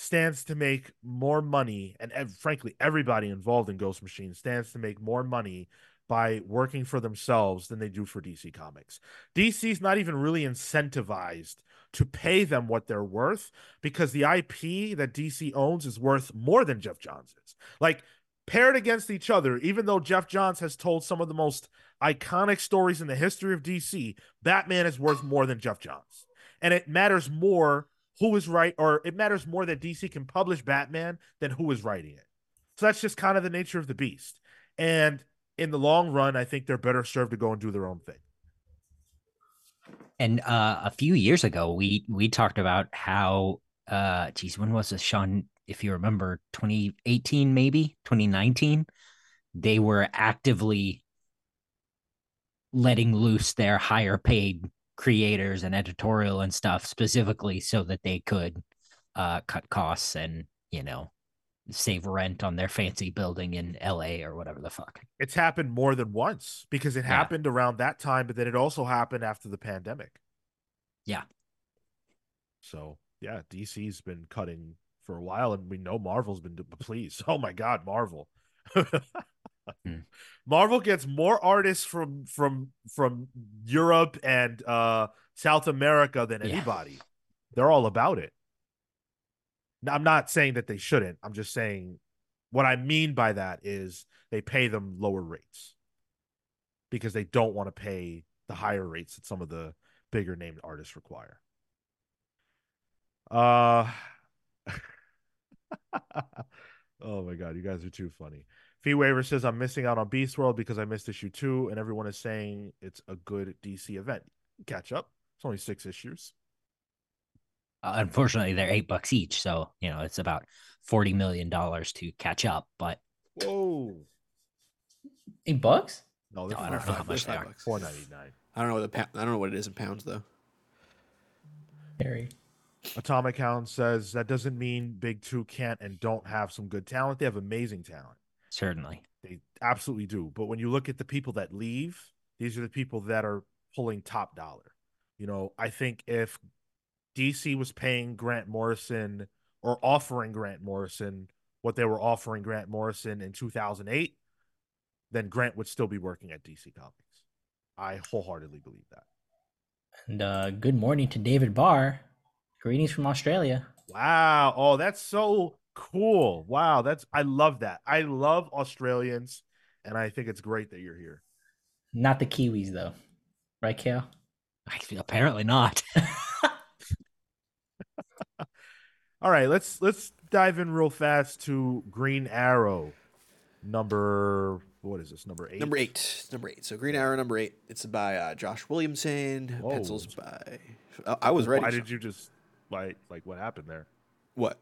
stands to make more money, and ev- frankly, everybody involved in Ghost Machine stands to make more money by working for themselves than they do for DC Comics. DC's not even really incentivized to pay them what they're worth because the IP that DC owns is worth more than Geoff Johns is. Like paired against each other, even though Geoff Johns has told some of the most iconic stories in the history of DC, Batman is worth more than Geoff Johns. And it matters more who is right, or it matters more that DC can publish Batman than who is writing it. So that's just kind of the nature of the beast. And in the long run, I think they're better served to go and do their own thing. And uh, a few years ago, we we talked about how, uh, geez, when was this, Sean? If you remember, 2018, maybe 2019, they were actively letting loose their higher paid creators and editorial and stuff specifically so that they could uh, cut costs and you know save rent on their fancy building in LA or whatever the fuck. It's happened more than once because it Yeah. happened around that time, but then it also happened after the pandemic. Yeah. So yeah, DC's been cutting for a while, and we know Marvel's been. Please, oh my God, Marvel. Hmm. Marvel gets more artists from from from Europe and uh South America than Yeah. anybody. They're all about it. Now, I'm not saying that they shouldn't. I'm just saying what I mean by that is they pay them lower rates because they don't want to pay the higher rates that some of the bigger named artists require. Uh Oh my god, you guys are too funny. Fee Waiver says I'm missing out on Beast World because I missed issue 2 and everyone is saying it's a good DC event. Catch up. It's only 6 issues. Uh, unfortunately, they're eight bucks each, so you know it's about forty million dollars to catch up. But Whoa. Eight bucks? No, they're No, I don't know how much they are. Four ninety nine. I don't know what the pa- I don't know what it is in pounds though. Harry. Atomic Hound says that doesn't mean Big Two can't and don't have some good talent. They have amazing talent. Certainly, They absolutely do. But when you look at the people that leave, these are the people that are pulling top dollar. You know, I think if DC was paying Grant Morrison or offering Grant Morrison what they were offering Grant Morrison in 2008, then Grant would still be working at DC Comics. I wholeheartedly believe that. And uh, good morning to David Barr. Greetings from Australia. Wow. Oh, that's so cool. Wow. That's I love that. I love Australians and I think it's great that you're here. Not the Kiwis though, right, Kale? I, apparently not. All right, let's let's dive in real fast to Green Arrow. number what is this? Number eight. Number eight. Number eight. So Green Arrow number eight. It's by uh, Josh Williamson. Whoa. Pencils by. Uh, I was ready. Why did you just like like what happened there? What?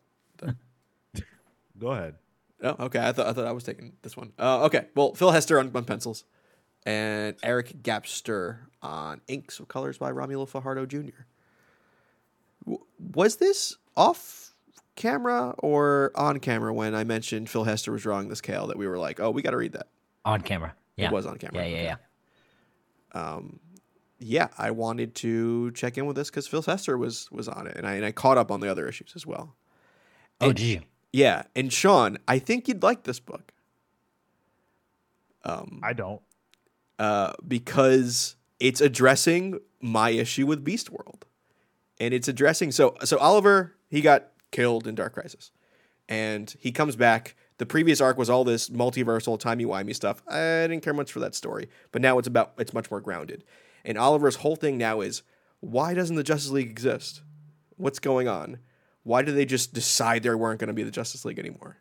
Go ahead. Oh, okay. I thought I thought I was taking this one. Uh, okay. Well, Phil Hester on, on pencils, and Eric Gapstur on inks of colors by Romulo Fajardo Jr. W- was this off camera or on camera when I mentioned Phil Hester was drawing this Kale that we were like, oh, we got to read that. On camera. Yeah. It was on camera. Yeah, yeah, Okay. yeah. um, yeah, I wanted to check in with this because Phil Hester was was on it, and I and I caught up on the other issues as well. Oh, And- did you? Yeah, and Sean, I think you'd like this book. Um, I don't. uh, because it's addressing my issue with Beast World, and it's addressing so so Oliver he got killed in Dark Crisis, and he comes back. The previous arc was all this multiversal timey wimey stuff. I didn't care much for that story, but now it's about it's much more grounded. And Oliver's whole thing now is why doesn't the Justice League exist? What's going on? Why did they just decide they weren't going to be the Justice League anymore?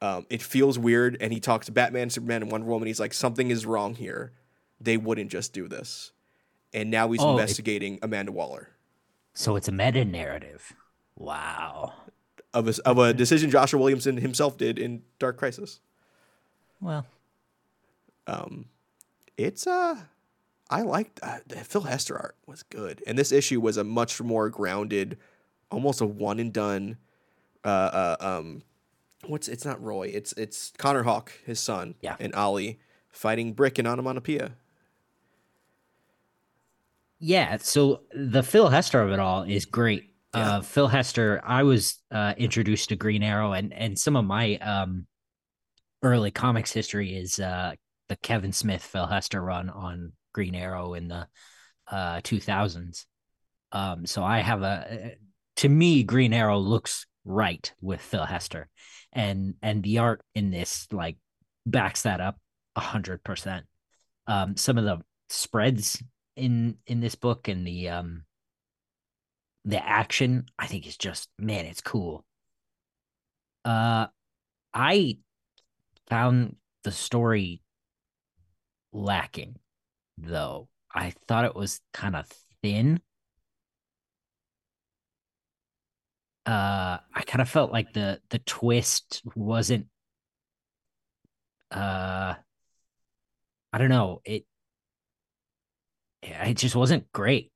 Um, it feels weird, and he talks to Batman, Superman, and Wonder Woman. He's like, something is wrong here. They wouldn't just do this. And now he's Oh, it- investigating Amanda Waller So it's a meta narrative. Wow. of a, of a decision Joshua Williamson himself did in Dark Crisis. Well, Um, it's uh, I liked uh, the Phil Hester art was good, and this issue was a much more grounded, almost a one and done. Uh, uh, um, what's it's not Roy, it's it's Connor Hawke, his son, Yeah. and Ollie fighting Brick and Onomatopoeia. yeah. So the Phil Hester of it all is great. Yeah. Uh, Phil Hester, I was uh, introduced to Green Arrow, and and some of my um, early comics history is uh, the Kevin Smith Phil Hester run on Green Arrow in the uh, 2000s. Um, so I have a to me Green Arrow looks right with Phil Hester, and and the art in this like backs that up a hundred percent. Um, some of the spreads in in this book and the um the action I think is just man, it's cool. Uh, I found the story lacking though. I thought it was kind of thin. Uh, I kind of felt like the the twist wasn't. Uh, I don't know. It. It just wasn't great.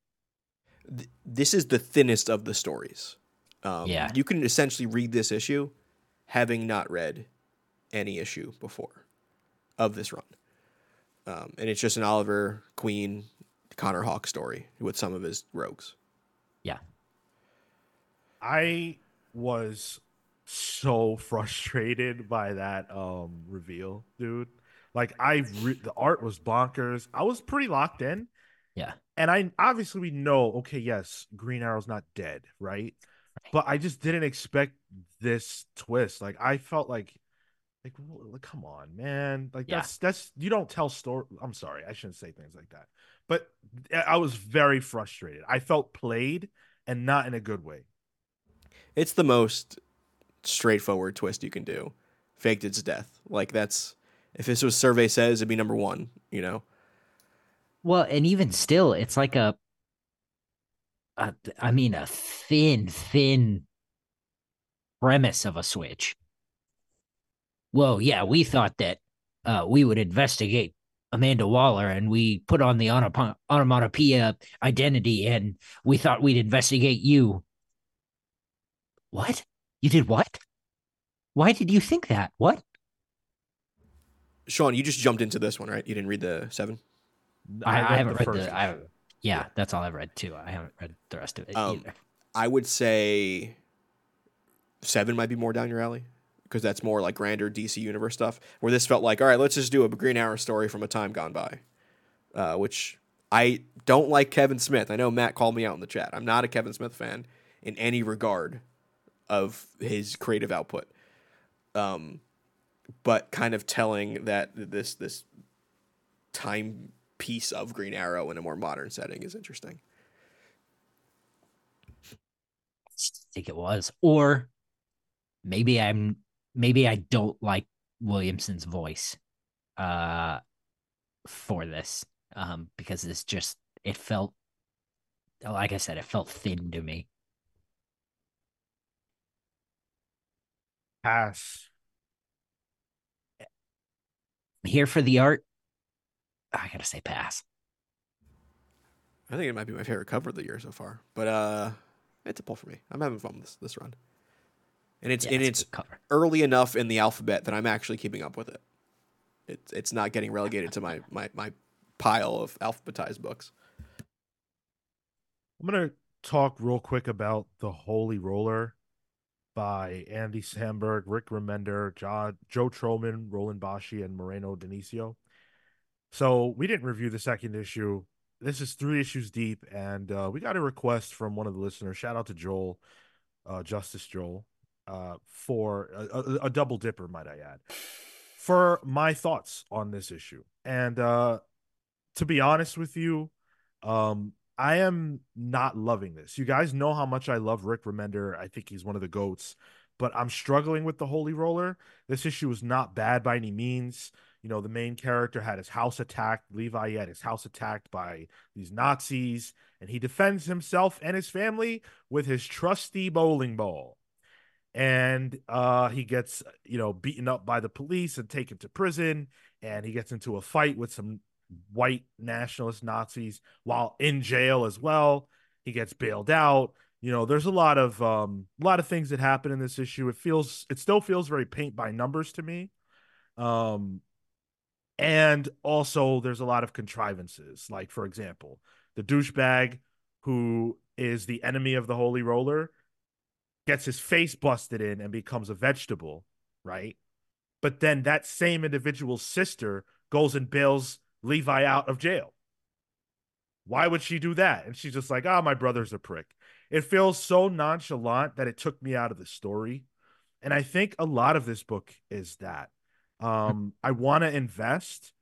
This is the thinnest of the stories. Um, Yeah. you can essentially read this issue, having not read any issue before of this run, um, and it's just an Oliver Queen, Connor Hawke story with some of his rogues. I was so frustrated by that um reveal, dude. Like I re- the art was bonkers. I was pretty locked in. Yeah. And I obviously we know, okay, yes, Green Arrow's not dead, right? But I just didn't expect this twist. Like I felt like like, like, come on, man. Like Yeah. that's that's you don't tell story. I'm sorry, I shouldn't say things like that. But I I was very frustrated. I felt played and not in a good way. It's the most straightforward twist you can do. Faked its death. Like that's if this was survey says it'd be number one. You know. Well, and even still, it's like a, a I mean, a thin, thin premise of a switch. Well, yeah, we thought that uh, we would investigate Amanda Waller, and we put on the onomatopoeia identity, and we thought we'd investigate you. What? You did what? Why did you think that? What? Sean, you just jumped into this one, right? You didn't read the seven. I, I, read haven't read first the. I, yeah, that's all I've read too. I haven't read the rest of it Um, either. I would say seven might be more down your alley because that's more like grander DC universe stuff. Where this felt like, all right, let's just do a Green Arrow story from a time gone by, uh, which I don't like Kevin Smith. I know Matt called me out in the chat. I'm not a Kevin Smith fan in any regard of his creative output. Um, but kind of telling that this this time piece of Green Arrow in a more modern setting is interesting. I think it was or maybe i'm maybe i don't like Williamson's voice uh for this um because it's just it felt like I said it felt thin to me. Pass. Here for the art, I gotta say pass. I think it might be my favorite cover of the year so far. But uh it's a pull for me. I'm having fun with this this run. And it's Yeah, and a it's cover. early enough in the alphabet that I'm actually keeping up with it. It's it's not getting relegated to my, my, my pile of alphabetized books. I'm gonna talk real quick about the Holy Roller by Andy Samberg, Rick Remender, jo- Joe Trohman, Roland Boschi, and Moreno Dinisio. So we didn't review the second issue. This is three issues deep, and uh, we got a request from one of the listeners. Shout out to Joel, uh, Justice Joel, uh, for a, a, a double dipper, might I add, for my thoughts on this issue. And uh, to be honest with you, um, I am not loving this. You guys know how much I love Rick Remender. I think he's one of the goats, but I'm struggling with the Holy Roller. This issue was not bad by any means. You know, the main character had his house attacked. Levi had his house attacked by these Nazis, and he defends himself and his family with his trusty bowling ball. And uh, he gets, you know, beaten up by the police and taken to prison. And he gets into a fight with some white nationalist Nazis while in jail as well. He gets bailed out. You know, there's a lot of um a lot of things that happen in this issue. It feels it still feels very paint by numbers to me. Um and also there's a lot of contrivances. Like for example, the douchebag who is the enemy of the holy roller gets his face busted in and becomes a vegetable, right? But then that same individual's sister goes and bails Levi out of jail. Why would she do that? And she's just like, oh, my brother's a prick. It feels so nonchalant that it took me out of the story. And I think a lot of this book is that. Um, I want to invest,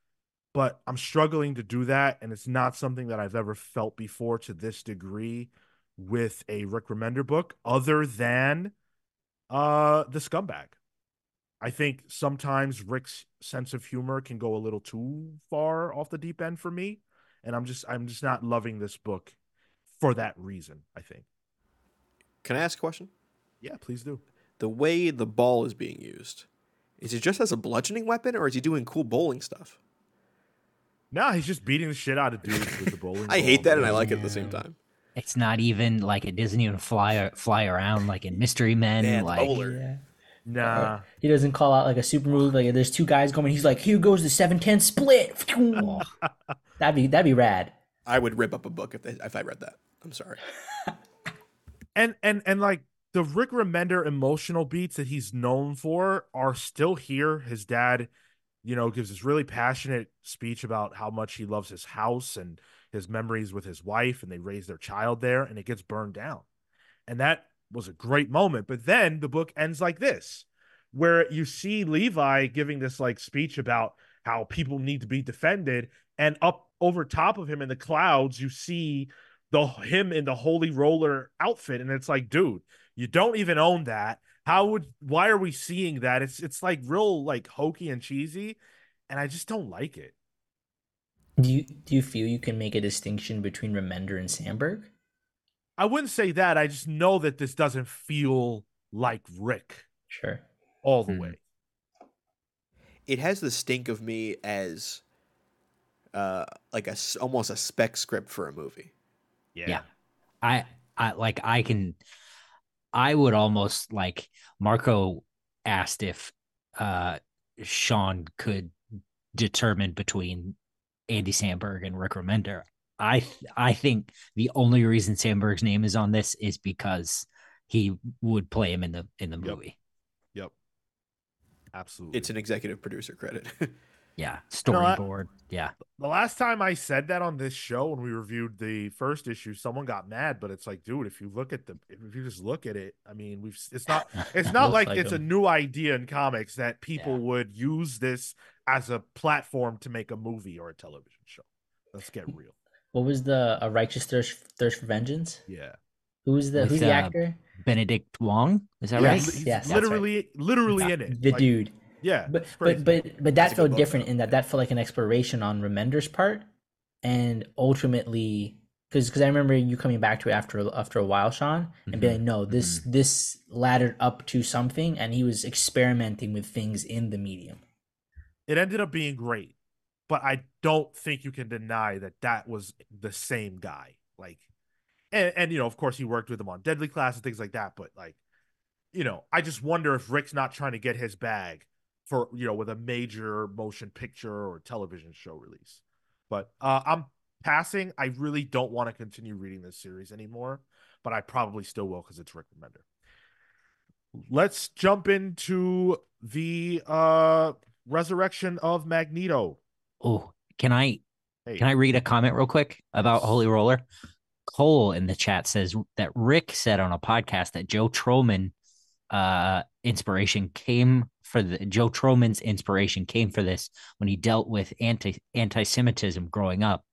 but I'm struggling to do that. And it's not something that I've ever felt before to this degree with a Rick Remender book, other than uh the scumbag. I think sometimes Rick's sense of humor can go a little too far off the deep end for me, and I'm just I'm just not loving this book for that reason. I think. Can I ask a question? Yeah, please do. The way the ball is being used, is it just as a bludgeoning weapon, or is he doing cool bowling stuff? No, he's just beating the shit out of dudes with the bowling. I ball, hate that, and I man. like it at the same time. It's not even like it doesn't even fly fly around like in Mystery Men. Man, like bowler. Yeah. Nah, uh, He doesn't call out like a super move. Like there's two guys coming. He's like, here goes the seven ten split. that'd be that'd be rad. I would rip up a book if they, if I read that. I'm sorry. and and and like the Rick Remender emotional beats that he's known for are still here. His dad, you know, gives this really passionate speech about how much he loves his house and his memories with his wife, and they raise their child there, and it gets burned down. And that was a great moment. But then the book ends like this, where you see Levi giving this like speech about how people need to be defended, and up over top of him in the clouds, you see the him in the holy roller outfit, and it's like, dude, you don't even own that. How would why are we seeing that? It's it's like real like hokey and cheesy, and I just don't like it. Do you do you feel you can make a distinction between Remender and Samberg? I wouldn't say that. I just know that this doesn't feel like Rick Sure. all the Hmm. way. It has the stink of me as uh, like a s- almost a spec script for a movie. Yeah. I I like I can I would almost like Marco asked if uh Sean could determine between Andy Samberg and Rick Remender. I I think the only reason Samberg's name is on this is because he would play him in the in the movie. Yep. Absolutely. It's an executive producer credit. Yeah, know what? storyboard. Yeah. the last time I said that on this show when we reviewed the first issue, someone got mad, but it's like, dude, if you look at the if you just look at it, I mean, we've it's not it's not like, like it's a new idea in comics that people Yeah. would use this as a platform to make a movie or a television show. Let's get real. What was the a righteous thirst thirst for vengeance? Yeah. Who was the With, who's the uh, actor? Benedict Wong, is that Yes, right? He's yes, that's literally literally in it. The Like, dude. Yeah, but but but but that a felt different though. in that that felt like an exploration on Remender's part, and ultimately because because I remember you coming back to it after after a while, Sean, and being like, no, this this laddered up to something, and he was experimenting with things in the medium. it ended up being great, but I don't think you can deny that that was the same guy. Like, and and you know, of course, he worked with him on Deadly Class and things like that. But like, you know, I just wonder if Rick's not trying to get his bag for you know with a major motion picture or television show release. But uh, I'm passing. I really don't want to continue reading this series anymore, but I probably still will because it's Rick Remender. Let's jump into the uh resurrection of Magneto. Oh, can I Hey, can I read a comment real quick about Holy Roller? Cole in the chat says that Rick said on a podcast that Joe Trohman uh inspiration came for the Joe Trohman's inspiration came for this when he dealt with anti anti-Semitism growing up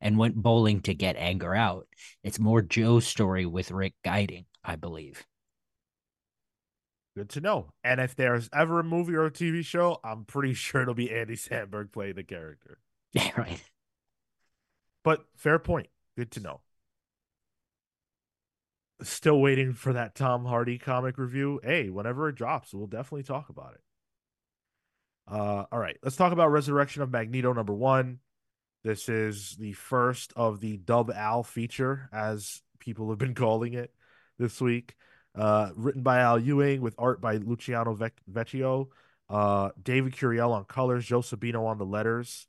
and went bowling to get anger out. It's more Joe's story with Rick guiding, I believe. Good to know. And if there's ever a movie or a TV show, I'm pretty sure it'll be Andy Samberg playing the character. Yeah, right. But fair point. Good to know. Still waiting for that Tom Hardy comic review. Hey, whenever it drops, we'll definitely talk about it. Uh, all right, let's talk about Resurrection of Magneto number one. This is the first of the Dub Al feature, as people have been calling it this week. Uh, written by Al Ewing with art by Luciano Vec- Vecchio, uh, David Curiel on colors, Joe Sabino on the letters.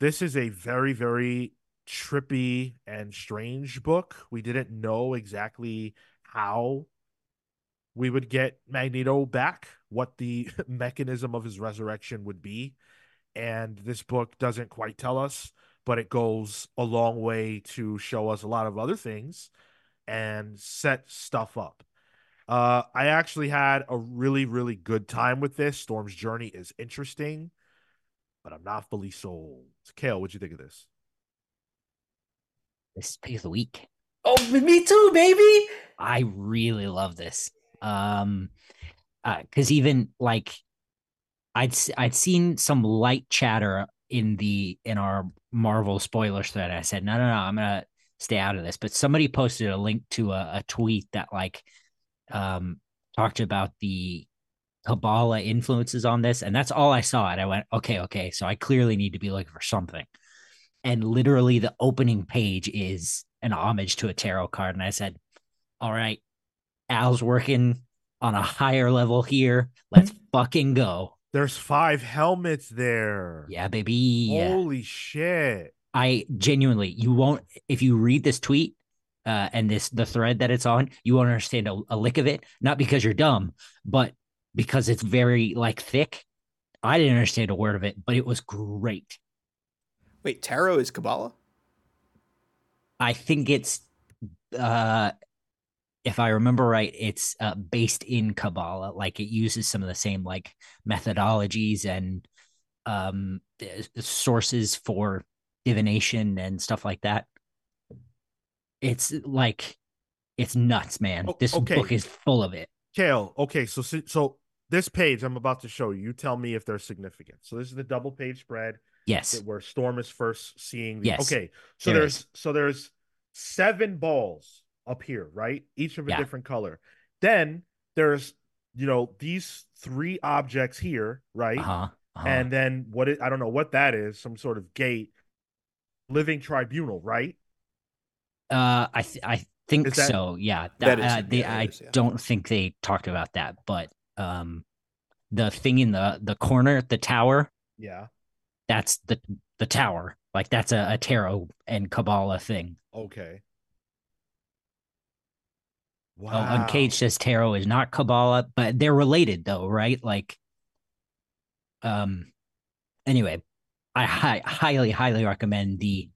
This is a very, very trippy and strange book. We didn't know exactly how we would get Magneto back, what the mechanism of his resurrection would be. And this book doesn't quite tell us, but it goes a long way to show us a lot of other things and set stuff up. Uh, I actually had a really, really good time with this. Storm's journey is interesting, but I'm not fully sold. Kale, what'd you think of this? This is pick of the week. Oh, me too, baby. I really love this. Um, because even like I'd I'd seen some light chatter in the in our Marvel spoilers thread. I said, no, no, no, I'm gonna stay out of this. But somebody posted a link to a, a tweet that like um talked about the Kabbalah influences on this, and that's all I saw. And I went, okay, okay, so I clearly need to be looking for something. And literally, the opening page is an homage to a tarot card, and I said, all right, Al's working on a higher level here. Let's fucking go. There's five helmets there. Yeah, baby. Holy shit. I genuinely, you won't, if you read this tweet uh, and this, the thread that it's on, you won't understand a, a lick of it. Not because you're dumb, but because it's very like thick. I didn't understand a word of it, but it was great. Wait, tarot is Kabbalah? I think it's, uh, if I remember right, it's uh, based in Kabbalah. Like it uses some of the same like methodologies and um, uh, sources for divination and stuff like that. It's like it's nuts, man. O- this okay. book is full of it. Kale, okay, so so- this page I'm about to show you, you tell me if they're significant. So this is the double page spread Yes. where Storm is first seeing the Yes, Okay, so there there's so there's seven balls up here, right? Each of a Yeah. different color. Then there's you know these three objects here, right? Uh-huh. uh-huh. And then what it, I don't know what that is, some sort of gate, living tribunal, right? Uh, I th- I think that- so. Yeah, That uh, they, I is, yeah. don't think they talked about that, but um, the thing in the the corner, the tower, Yeah. that's the the tower. Like that's a, a tarot and Kabbalah thing. Okay. Oh, Wow. Uncaged says tarot is not Kabbalah, but they're related though, right? Like, um, anyway, I hi- highly, highly recommend the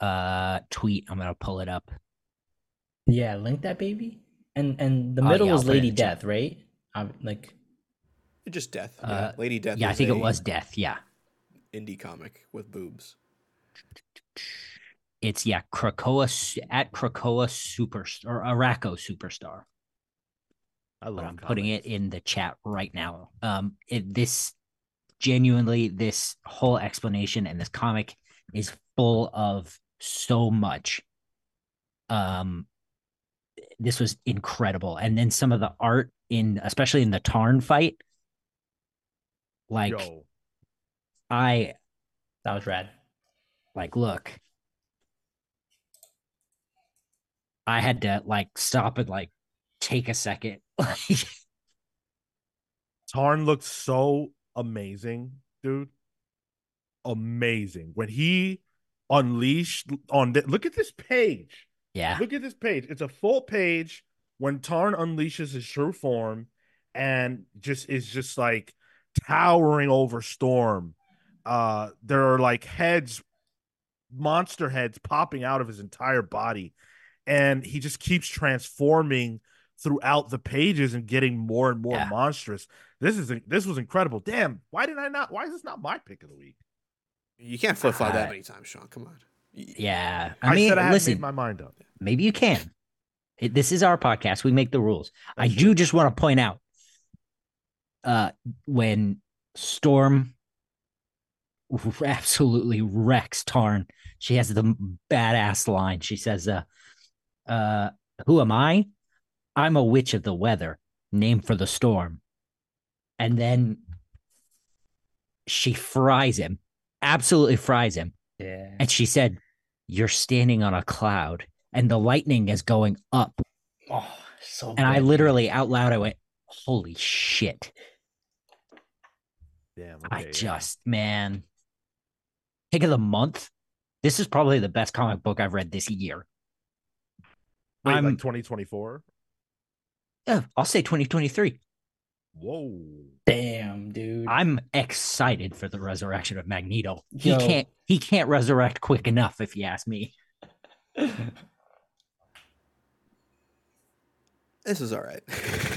uh tweet. I'm gonna pull it up. Yeah, link that baby. And and the Oh, middle yeah, was I'll put it in Lady the chat. Death, right? Um, like Just Death. Uh, yeah. Lady Death. yeah, I think it was Death. Yeah, indie comic with boobs. it's yeah, Krakoa at Krakoa Superstar or Araco Superstar. I But love I'm putting it in the chat right now. Um, it, this genuinely this whole explanation and this comic is full of so much. Um, this was incredible, and then some of the art in, especially in the Tarn fight, like Yo, I That was rad. like look i had to like stop and like take a second like Tarn looked so amazing, dude. Amazing. When he unleashed on the, look at this page. yeah Look at this page. It's a full page when Tarn unleashes his true form and just is just like towering over Storm. Uh there are like heads monster heads popping out of his entire body and he just keeps transforming throughout the pages and getting more and more Yeah. monstrous. This is this was incredible. Damn, why did I not why is this not my pick of the week? You can't flip flop that Uh, many times, Sean. Come on. Yeah I, i, mean said I listen made my mind up. maybe you can It- this is our podcast we make the rules i do true. just want to point out uh when storm absolutely wrecks tarn she has the badass line she says uh uh who am i i'm a witch of the weather named for the storm and then she fries him absolutely fries him Yeah. and she said you're standing on a cloud and the lightning is going up Oh, so. and i good, dude. literally out loud i went holy shit Damn. i okay, yeah. just man pick of the month this is probably the best comic book i've read this year Wait, I'm- like 2024. yeah i'll say 2023 Whoa. Damn, dude. i'm excited for the resurrection of magneto he Yo. can't he can't resurrect quick enough if you ask me This is all right.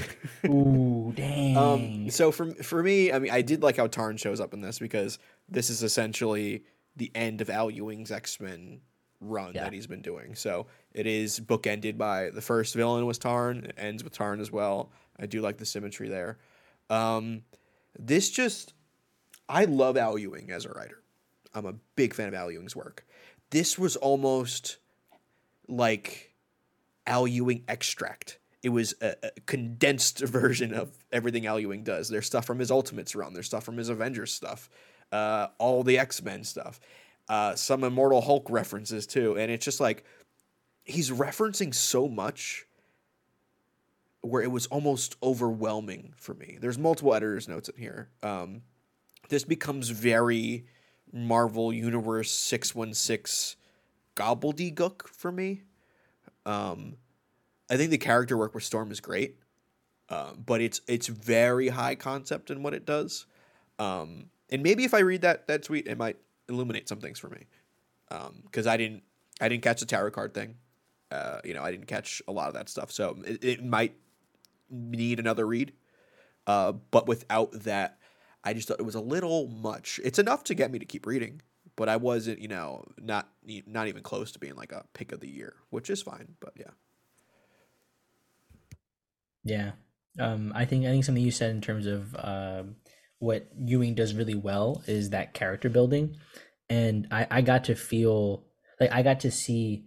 Ooh, dang. Um, so for for me, I mean, I did like how Tarn shows up in this because this is essentially the end of Al Ewing's X Men run Yeah. that he's been doing. So it is bookended by the first villain was Tarn, it ends with Tarn as well. I do like the symmetry there. Um, this just, I love Al Ewing as a writer. I'm a big fan of Al Ewing's work. This was almost like Al Ewing extract. It was a, a condensed version of everything Al Ewing does. There's stuff from his Ultimates run. There's stuff from his Avengers stuff. Uh, all the X Men stuff. Uh, some Immortal Hulk references too. And it's just like he's referencing so much where it was almost overwhelming for me. There's multiple editor's notes in here. Um, this becomes very Marvel Universe 616 gobbledygook for me. Um, I think the character work with Storm is great, um, but it's it's very high concept in what it does. Um, and maybe if I read that that tweet, it might illuminate some things for me. Because I didn't I didn't catch the tarot card thing. Uh, you know, I didn't catch a lot of that stuff, so it, it might need another read. Uh, but without that, I just thought it was a little much. It's enough to get me to keep reading, but I wasn't, you know, not not even close to being like a pick of the year, which is fine. But yeah. Yeah. Um, I think I think something you said in terms of um what Ewing does really well is that character building, and I I got to feel like I got to see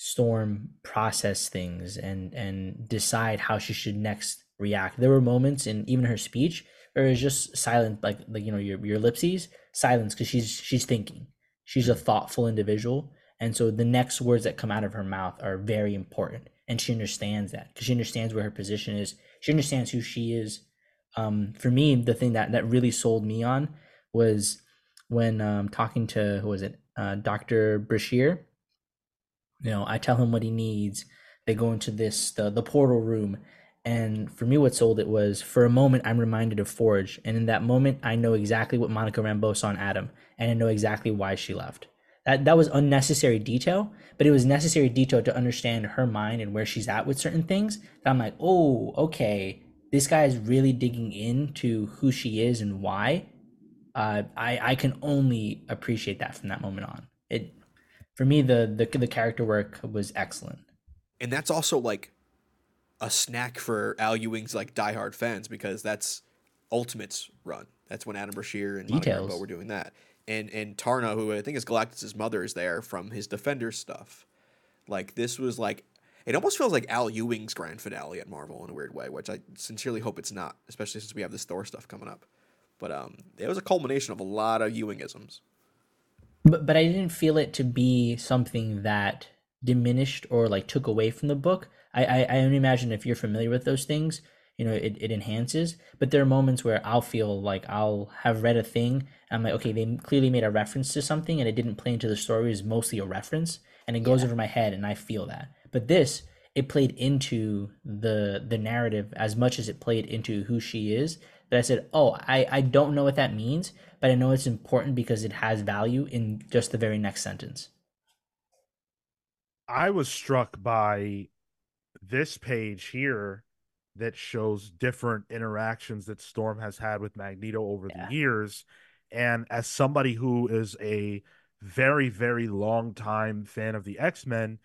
Storm process things and and decide how she should next react. There were moments in even her speech where it was just silent, like like you know your your ellipses silence because she's she's thinking. She's a thoughtful individual, and so the next words that come out of her mouth are very important and she understands that because she understands where her position is. She understands who she is. Um, for me the thing that that really sold me on was when um, talking to who was it? Uh, dr brashear you know i tell him what he needs they go into this the, the portal room and for me what sold it was for a moment i'm reminded of forge and in that moment i know exactly what monica rambeau saw in adam and i know exactly why she left that that was unnecessary detail, but it was necessary detail to understand her mind and where she's at with certain things. That I'm like, oh, okay, this guy is really digging into who she is and why. Uh, I I can only appreciate that from that moment on. It for me the the the character work was excellent. and that's also like a snack for Al Ewing's like diehard fans because that's Ultimates run. That's when Adam Brashear and Monica Details. Rambeau were doing that. And and Tarna, who I think is Galactus' mother, is there from his Defender stuff. Like this was like it almost feels like Al Ewing's grand finale at Marvel in a weird way, which I sincerely hope it's not, especially since we have this Thor stuff coming up. But um, it was a culmination of a lot of Ewingisms. But but I didn't feel it to be something that diminished or like took away from the book. I I, I only imagine if you're familiar with those things, you know, it, it enhances. But there are moments where I'll feel like I'll have read a thing. I'm like, okay, they clearly made a reference to something and it didn't play into the story. It's mostly a reference and it goes over my head and I feel that. But this, it played into the the narrative as much as it played into who she is. That I said, oh, I, I don't know what that means, but I know it's important because it has value in just the very next sentence. I was struck by this page here that shows different interactions that Storm has had with Magneto over Yeah. the years. And as somebody who is a very, very long time fan of the X Men,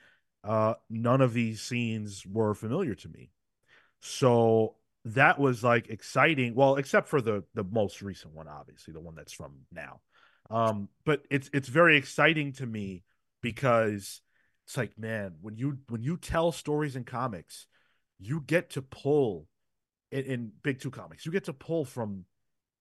uh, none of these scenes were familiar to me. So that was like exciting. Well, except for the the most recent one, obviously, the one that's from now. Um, but it's it's very exciting to me because it's like, man, when you when you tell stories in comics, you get to pull in, in big two comics, you get to pull from,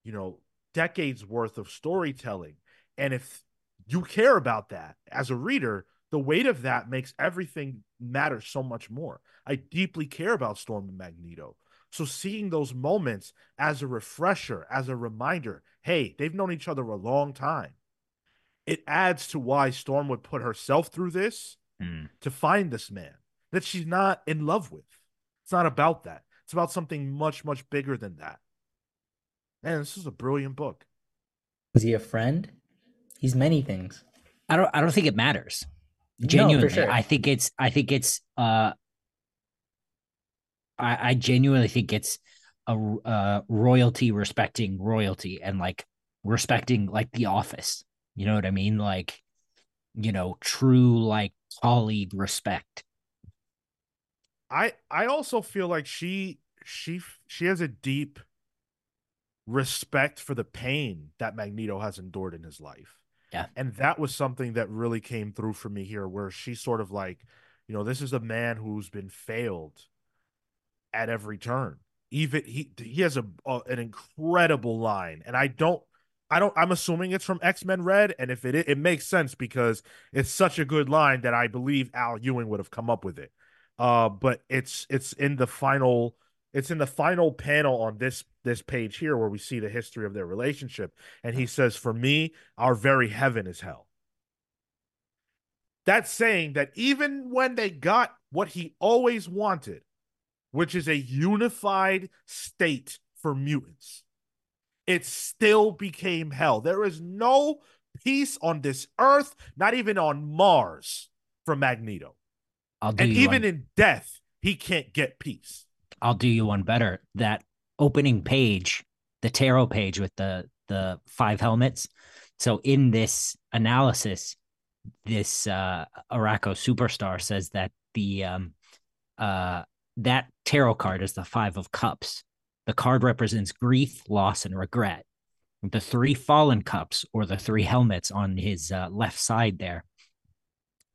you know, decades worth of storytelling. And if you care about that as a reader, the weight of that makes everything matter so much more. I deeply care about Storm and Magneto. So seeing those moments as a refresher, as a reminder, hey, they've known each other a long time. It adds to why Storm would put herself through this Hmm. to find this man that she's not in love with. It's not about that. It's about something much, much bigger than that. Man, this is a brilliant book. Was he a friend? He's many things. I don't I don't think it matters. No, for Genuinely, sure. I think it's I think it's uh I I genuinely think it's a uh royalty respecting royalty and like respecting like the office. You know what I mean? Like you know, true like colleague respect. I I also feel like she she she has a deep respect for the pain that Magneto has endured in his life. Yeah. And that was something that really came through for me here where she's sort of like, you know, this is a man who's been failed at every turn. Even he he has a, a an incredible line and I don't I don't I'm assuming it's from X-Men Red and if it it makes sense because it's such a good line that I believe Al Ewing would have come up with it. Uh but it's it's in the final it's in the final panel on this this page here where we see the history of their relationship and he says for me our very heaven is hell that's saying that even when they got what he always wanted which is a unified state for mutants it still became hell there is no peace on this earth not even on mars for magneto I'll do and even one, in death he can't get peace I'll do you one better. That opening page, the tarot page with the the five helmets. So in this analysis, this uh Araco superstar says that the um uh that tarot card is the five of cups. The card represents grief, loss, and regret. The three fallen cups or the three helmets on his uh, left side there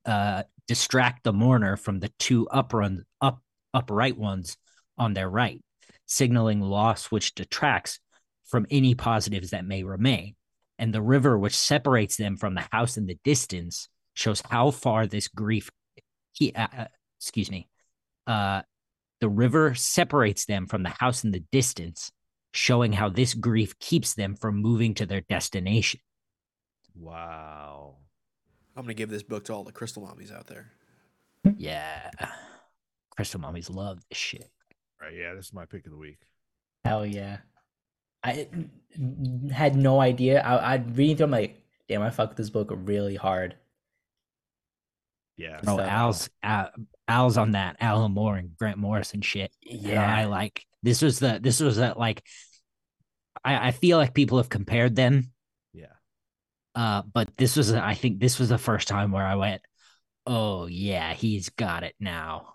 uh distract the mourner from the two up run up upright ones on their right, signaling loss which detracts from any positives that may remain. And the river which separates them from the house in the distance shows how far this grief he uh, uh, excuse me uh the river separates them from the house in the distance showing how this grief keeps them from moving to their destination wow I'm gonna give this book to all the crystal mommies out there. yeah crystal mommies love this shit right yeah this is my pick of the week Hell yeah. I had no idea. I, I'd reading through. I'm like, damn, I fucked this book really hard. Yeah oh So- al's Al, al's on that alan moore and grant morris and shit And Yeah. I like this was the this was that like I I feel like people have compared them yeah uh but this was I think this was the first time where I went oh yeah he's got it now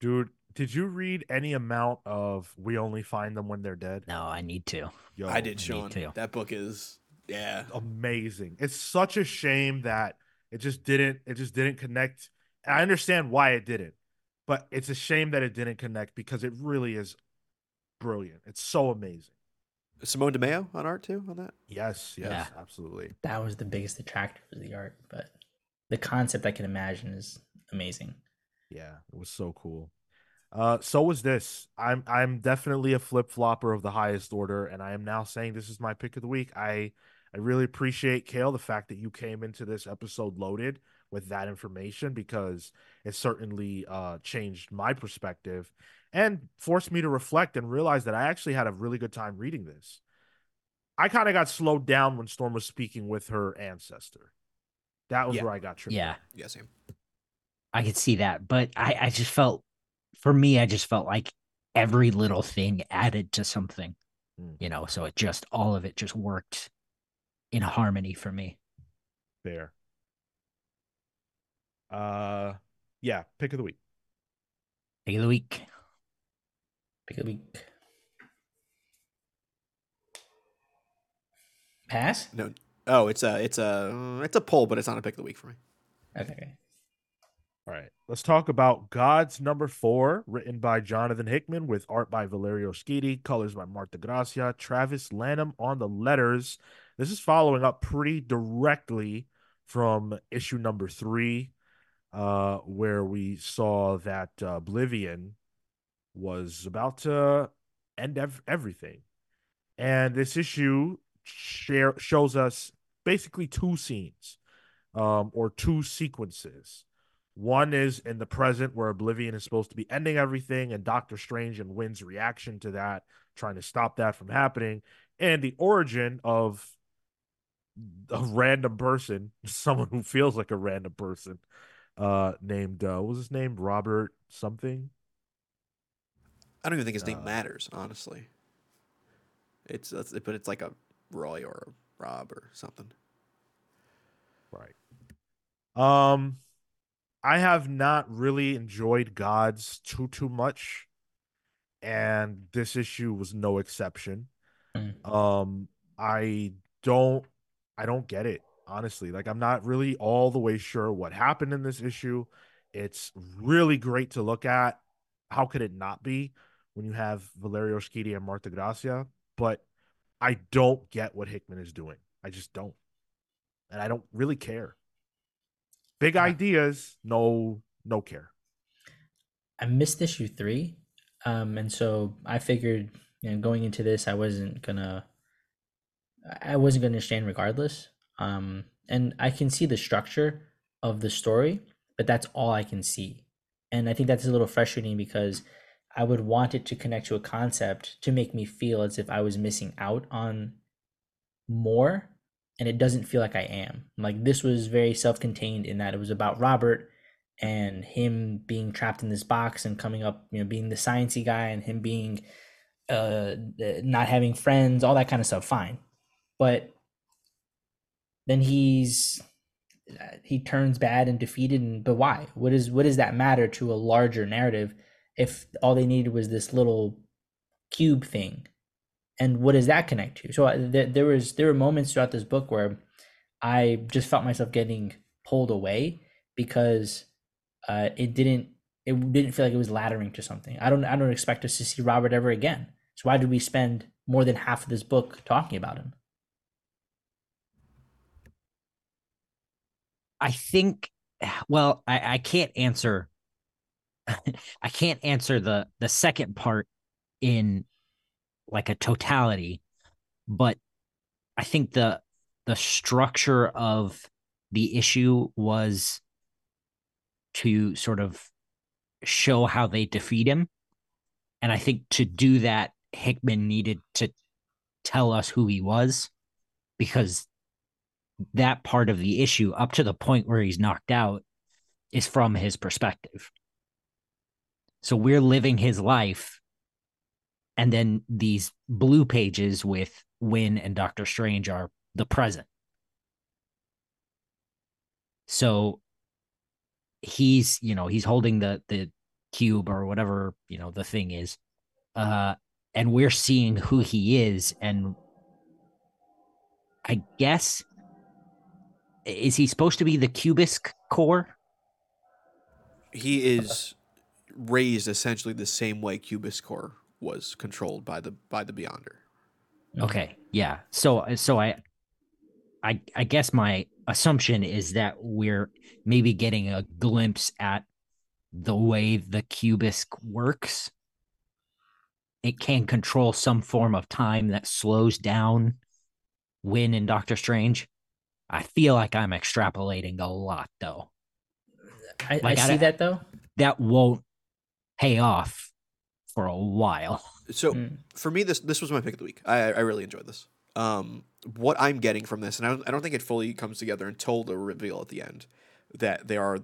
dude did you read any amount of We Only Find Them When They're Dead? No, I need to. Yo, I did, me Sean. That book is yeah. amazing. It's such a shame that it just didn't it just didn't connect. I understand why it didn't, but it's a shame that it didn't connect because it really is brilliant. It's so amazing. Simone Di Meo on art too on that. Yes, yes, Yeah. absolutely. That was the biggest attractor for the art, but the concept I can imagine is amazing. Yeah, it was so cool. Uh, so was this. I'm I'm definitely a flip flopper of the highest order, and I am now saying this is my pick of the week. I I really appreciate Kale the fact that you came into this episode loaded with that information because it certainly uh changed my perspective and forced me to reflect and realize that I actually had a really good time reading this. I kind of got slowed down when Storm was speaking with her ancestor. That was Yeah. where I got tripped. Yeah, up. Yeah, same. I could see that, but I, I just felt, for me, I just felt like every little thing added to something, Mm. you know. So it just all of it just worked in harmony for me. There. Uh, yeah, pick of the week. Pick of the week. Pick of the week. Pass? No. Oh, it's a it's a it's a poll, but it's not a pick of the week for me. Okay. All right, let's talk about G.O.D.S. Number Four, written by Jonathan Hickman with art by Valerio Schiti, colors by Marte Gracia, Travis Lanham on the letters. This is following up pretty directly from issue number three, uh, where we saw that uh, Oblivion was about to end ev- everything. And this issue share, shows us basically two scenes um, or two sequences. One is in the present where Oblivion is supposed to be ending everything, and Doctor Strange and Wyn's reaction to that, trying to stop that from happening, and the origin of a random person, someone who feels like a random person, uh, named uh, what was his name? Robert something. I don't even think his name Uh, matters, honestly. It's, it's but it's like a Roy or a Rob or something. Right. Um, I have not really enjoyed G.O.D.S. too too much, and this issue was no exception. Mm. Um, I don't, I don't get it honestly. Like, I'm not really all the way sure what happened in this issue. It's really great to look at. How could it not be when you have Valerio Schiti and Marte Gracia? But I don't get what Hickman is doing. I just don't, and I don't really care. Big ideas, no, no care. I missed issue three, um, and so I figured, you know, going into this, I wasn't gonna, I wasn't gonna stand regardless. Um, and I can see the structure of the story, but that's all I can see, and I think that's a little frustrating because I would want it to connect to a concept to make me feel as if I was missing out on more, and it doesn't feel like I am. Like this was very self-contained in that it was about Robert and him being trapped in this box and coming up, you know, being the sciencey guy and him being uh not having friends, all that kind of stuff, fine. But then he's he turns bad and defeated and but why? What is what does that matter to a larger narrative if all they needed was this little cube thing? And what does that connect to? So uh, there, there was there were moments throughout this book where I just felt myself getting pulled away because uh, it didn't it didn't feel like it was laddering to something. I don't I don't expect us to see Robert ever again. So why did we spend more than half of this book talking about him? I think well, I, I can't answer I can't answer the the second part in like a totality, but I think the the structure of the issue was to sort of show how they defeat him. And I think to do that, Hickman needed to tell us who he was because that part of the issue, up to the point where he's knocked out, is from his perspective. So we're living his life. And then these blue pages with Wyn and Doctor Strange are the present. So he's, you know, he's holding the the cube or whatever you know the thing is uh and we're seeing who he is and i guess is he supposed to be the cubisk core He is raised essentially the same way Cubist Core was controlled by the by the Beyonder. okay yeah so so i i i guess my assumption is that we're maybe getting a glimpse at the way the cubisk works it can control some form of time that slows down when in Doctor Strange. I feel like I'm extrapolating a lot though. I, Like, I I see don't- that though. That won't pay off for a while. So Mm. for me, this this was my pick of the week. I I really enjoyed this. Um, what I'm getting from this, and I don't, I don't think it fully comes together until the reveal at the end, that there are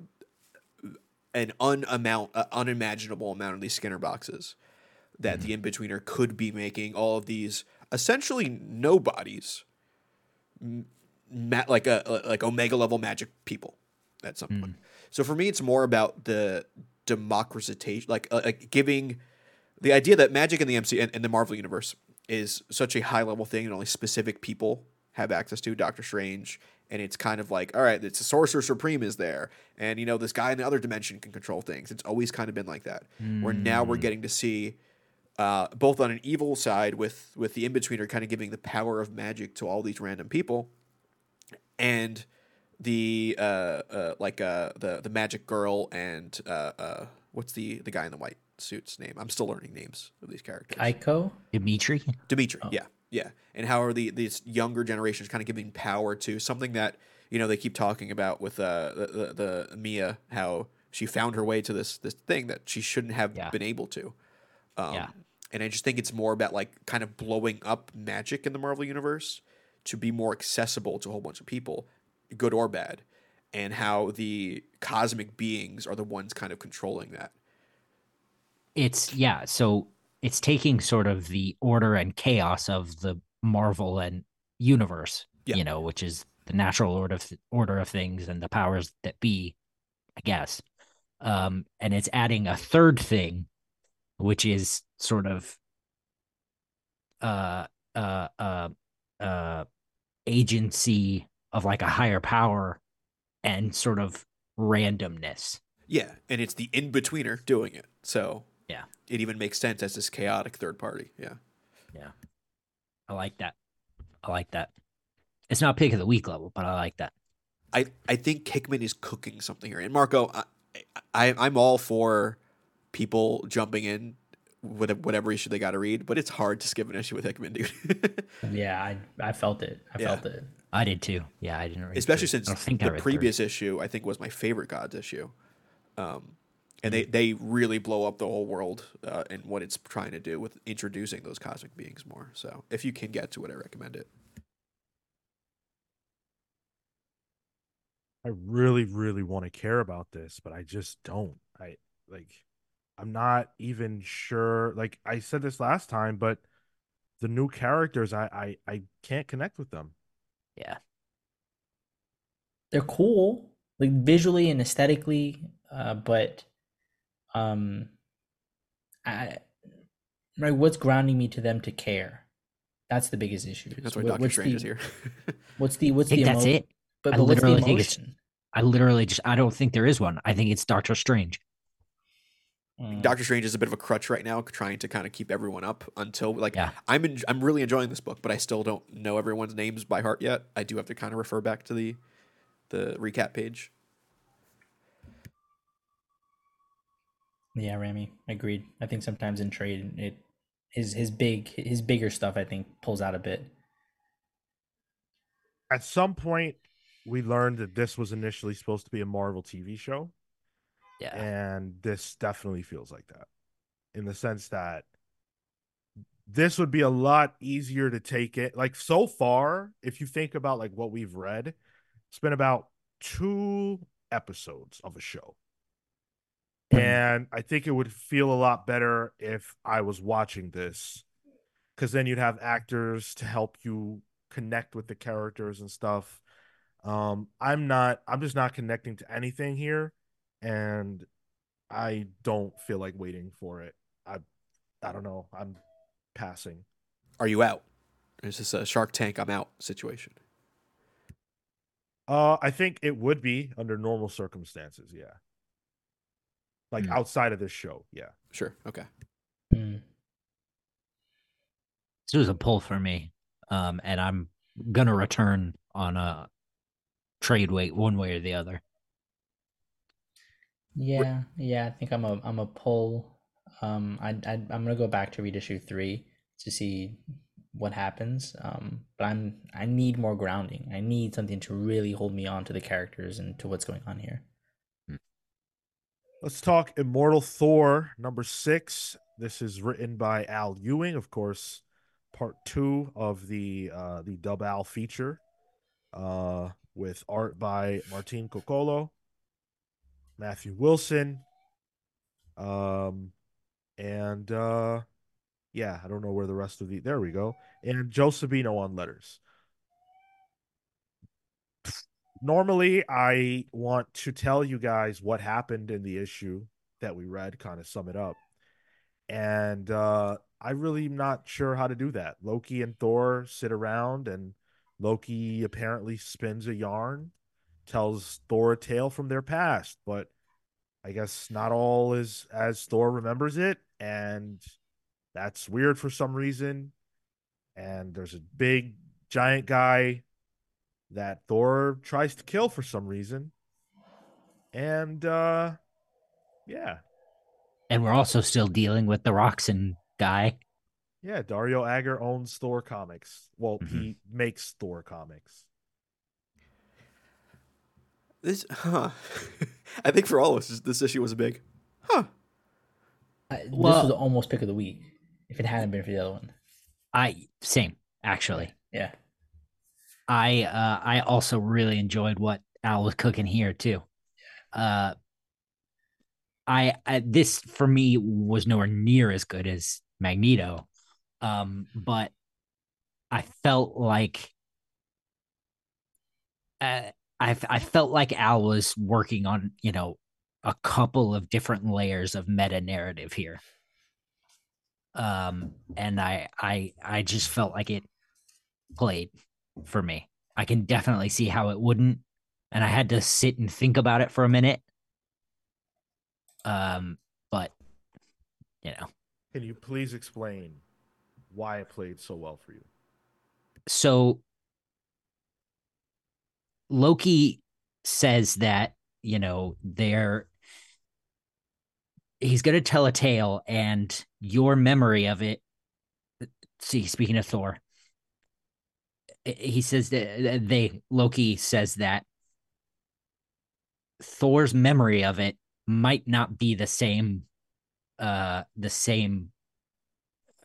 an unamount, uh, unimaginable amount of these Skinner boxes that the in-betweener could be making all of these essentially nobodies, m- ma- like a like omega level magic people at some point. So for me, it's more about the democratization, like uh, like giving the idea that magic in the MC and in the Marvel universe is such a high level thing and only specific people have access to Doctor Strange and it's kind of like all right it's a sorcerer supreme is there and you know this guy in the other dimension can control things. It's always kind of been like that. Where now we're getting to see uh, both on an evil side with with the in-betweener kind of giving the power of magic to all these random people and the uh, uh like uh the the magic girl and uh uh what's the the guy in the white suit's name i'm still learning names of these characters Aiko. Dimitri? Dimitri, yeah, yeah, and how are the these younger generations kind of giving power to something that you know they keep talking about with uh, the, the the Mia how she found her way to this this thing that she shouldn't have Yeah. been able to. Um, Yeah. and I just think it's more about like kind of blowing up magic in the Marvel universe to be more accessible to a whole bunch of people, good or bad, and how the cosmic beings are the ones kind of controlling that. It's yeah, so it's taking sort of the order and chaos of the Marvel and universe, Yeah. you know, which is the natural order of, order of things and the powers that be, I guess. Um, and it's adding a third thing, which is sort of uh uh uh uh agency of like a higher power and sort of randomness. Yeah, and it's the in betweener doing it. So Yeah. it even makes sense as this chaotic third party. Yeah. Yeah, I like that. I like that. It's not pick of the week level, but I like that. I, I think Hickman is cooking something here. And Marco, I, I I'm all for people jumping in whatever issue they got to read, but it's hard to skip an issue with Hickman, dude. Yeah, I I felt it. I Yeah. felt it. I did too. Yeah, I didn't read Especially through. since I don't I the read through. previous issue I think was my favorite G.O.D.S. issue, um, and they they really blow up the whole world uh, and what it's trying to do with introducing those cosmic beings more. So if you can get to it, I recommend it. I really, really want to care about this, but I just don't. I like, I'm not even sure. Like I said this last time, but the new characters, I, I, I can't connect with them. Yeah. They're cool, like visually and aesthetically, uh, but um, I right. What's grounding me to them to care? That's the biggest issue. That's why What- Doctor what's Strange the, is here. What's the what's I think the that's emo- it. But, I but what's the literally think it's- emotion? I literally just I don't think there is one. I think it's Doctor Strange. Mm. Doctor Strange is a bit of a crutch right now, trying to kind of keep everyone up until like Yeah. I'm en- I'm really enjoying this book, but I still don't know everyone's names by heart yet. I do have to kind of refer back to the the recap page. Yeah, Rami, agreed. I think sometimes in trade, it his his big his bigger stuff I think pulls out a bit. At some point, we learned that this was initially supposed to be a Marvel TV show, Yeah. and this definitely feels like that, in the sense that this would be a lot easier to take it. Like so far, if you think about like what we've read, it's been about two episodes of a show. And I think it would feel a lot better if I was watching this because then you'd have actors to help you connect with the characters and stuff. Um, I'm not, I'm just not connecting to anything here. And I don't feel like waiting for it. I I don't know. I'm passing. Are you out? Is this a Shark Tank? I'm out situation. Uh, I think it would be under normal circumstances. Yeah. Like Hmm. outside of this show. Yeah. Sure. Okay. Mm. This was a pull for me. Um, and I'm gonna return on a trade wait one way or the other. Yeah, yeah. I think I'm a I'm a pull. Um, I, I I'm gonna go back to read issue three to see what happens. Um, but I'm I need more grounding. I need something to really hold me on to the characters and to what's going on here. Let's talk Immortal Thor number six. This is written by Al Ewing, of course, part two of the uh the Dub Al feature, uh, with art by Martin Coccolo, Matthew Wilson, um, and uh, yeah, I don't know where the rest of the there we go, and Joe Sabino on letters. Normally, I want to tell you guys what happened in the issue that we read, kind of sum it up. And uh I really am not sure how to do that. Loki and Thor sit around and Loki apparently spins a yarn, tells Thor a tale from their past, but I guess not all is as Thor remembers it, and that's weird for some reason. And there's a big giant guy that Thor tries to kill for some reason. And uh yeah. And we're also still dealing with the Roxxon guy. Yeah, Dario Agger owns Thor comics. Well, Mhm. he makes Thor comics. This, huh? I think for all of us, this, this issue was a big, huh? I, this was almost pick of the week if it hadn't been for the other one. I same actually. Yeah. I uh I also really enjoyed what Al was cooking here too. Uh I, I this for me was nowhere near as good as Magneto. Um but I felt like uh, I I felt like Al was working on, you know, a couple of different layers of meta narrative here. Um and I I I just felt like it played for me. I can definitely see how it wouldn't. And I had to sit and think about it for a minute. Um, but you know, Can you please explain why it played so well for you? so Loki says that, you know, they're he's gonna tell a tale and your memory of it see speaking of Thor, he says that they Loki says that Thor's memory of it might not be the same uh the same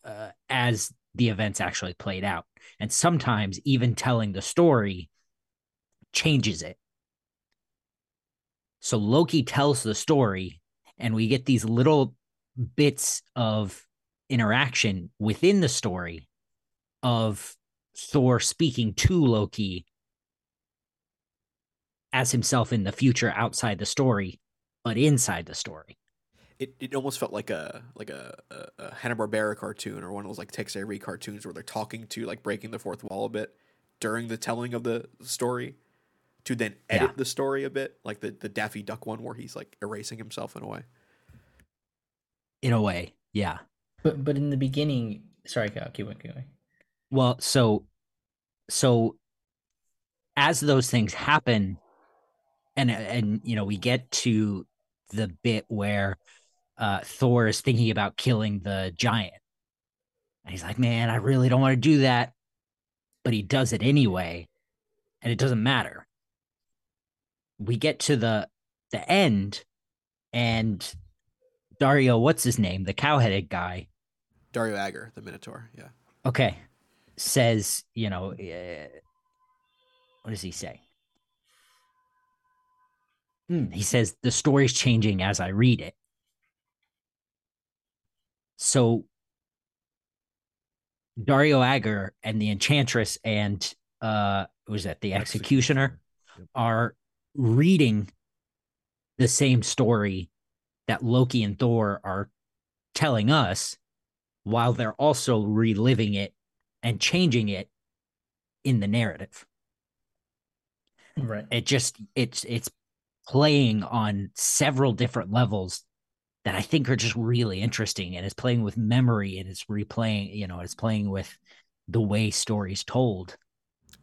uh, as the events actually played out. And sometimes even telling the story changes it so Loki tells the story and we get these little bits of interaction within the story of Thor speaking to Loki as himself in the future outside the story, but inside the story. It, it almost felt like a like a, a, a Hanna Barbera cartoon or one of those like Tex Avery cartoons where they're talking to like breaking the fourth wall a bit during the telling of the story to then edit Yeah. the story a bit like the the Daffy Duck one where he's like erasing himself in a way. In a way, yeah. But but in the beginning, sorry, Kyle, keep going, keep going. Well, so so as those things happen and and you know, we get to the bit where uh Thor is thinking about killing the giant. And he's like, "Man, I really don't want to do that." But he does it anyway, and it doesn't matter. We get to the the end and Dario, what's his name? The cow-headed guy. Dario Agger, the Minotaur. Yeah. okay says you know uh, what does he say Hmm, he says the story's changing as i read it so dario agger and the enchantress and uh what was that the executioner Yep. are reading the same story that Loki and Thor are telling us while they're also reliving it and changing it in the narrative. Right. It just it's it's playing on several different levels that I think are just really interesting and it's playing with memory and it's replaying, you know, it's playing with the way stories told.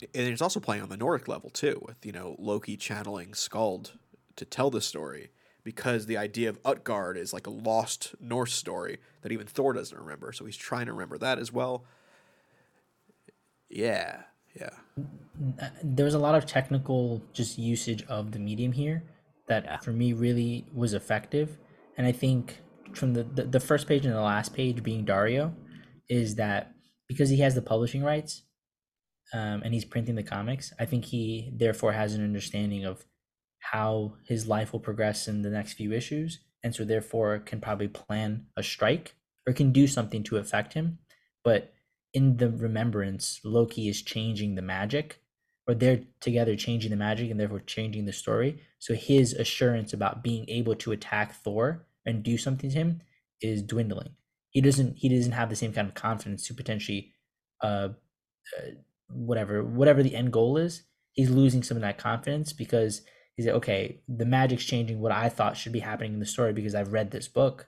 And it's also playing on the Nordic level too, with you know Loki channeling Skald to tell the story, because the idea of Utgard is like a lost Norse story that even Thor doesn't remember. So he's trying to remember that as well. Yeah, yeah. There was a lot of technical just usage of the medium here that Yeah. for me really was effective. And I think from the, the, the first page and the last page being Dario is that because he has the publishing rights um, and he's printing the comics, I think he therefore has an understanding of how his life will progress in the next few issues. And so therefore can probably plan a strike or can do something to affect him. But in the remembrance, Loki is changing the magic, or they're together changing the magic and therefore changing the story. So his assurance about being able to attack Thor and do something to him is dwindling. He doesn't he doesn't have the same kind of confidence to potentially uh, uh whatever whatever the end goal is. He's losing some of that confidence because he's like, okay, the magic's changing what I thought should be happening in the story because I've read this book.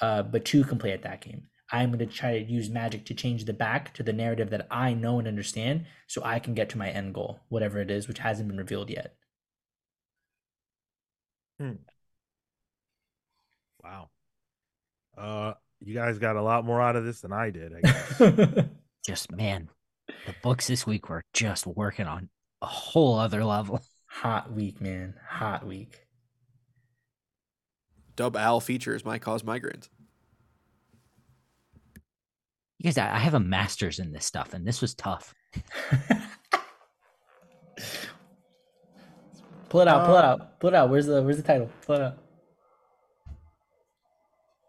Uh, but two can play at that game. I'm going to try to use magic to change the back to the narrative that I know and understand so I can get to my end goal, whatever it is, which hasn't been revealed yet. Hmm. Wow. Uh, you guys got a lot more out of this than I did. I guess. Just man, the books this week were just working on a whole other level. Hot week, man. Hot week. Dub Al features might cause migraines. You guys, I I have a master's in this stuff, and this was tough. pull it out, pull it Uh, out, pull it out. Where's the where's the title? Pull it out.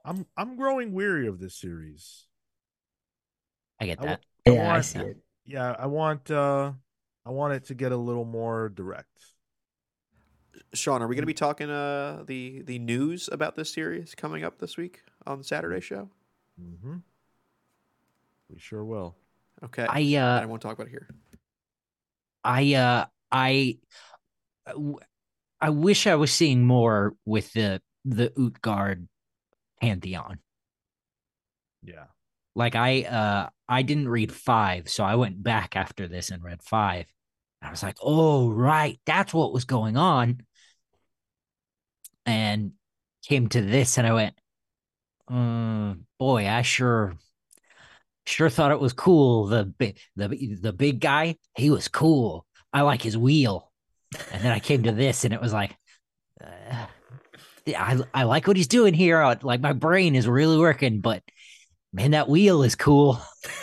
I'm I'm growing weary of this series. I get that. I Yeah, I want- see it. Yeah, I want uh I want it to get a little more direct. Sean, are we going to be talking uh the the news about this series coming up this week on the Saturday show? Mm-hmm. We sure will. Okay, I I uh don't talk about it here. I uh I w- I wish I was seeing more with the the Utgard pantheon. Yeah. Like I uh I didn't read 5, so I went back after this and read 5. I was like, "Oh, right, that's what was going on." And came to this and I went, "Uh, boy, I sure sure thought it was cool. The big the the big guy, he was cool. I like his wheel." And then I came to this and it was like uh, I I like what he's doing here. Like my brain is really working, but man, that wheel is cool.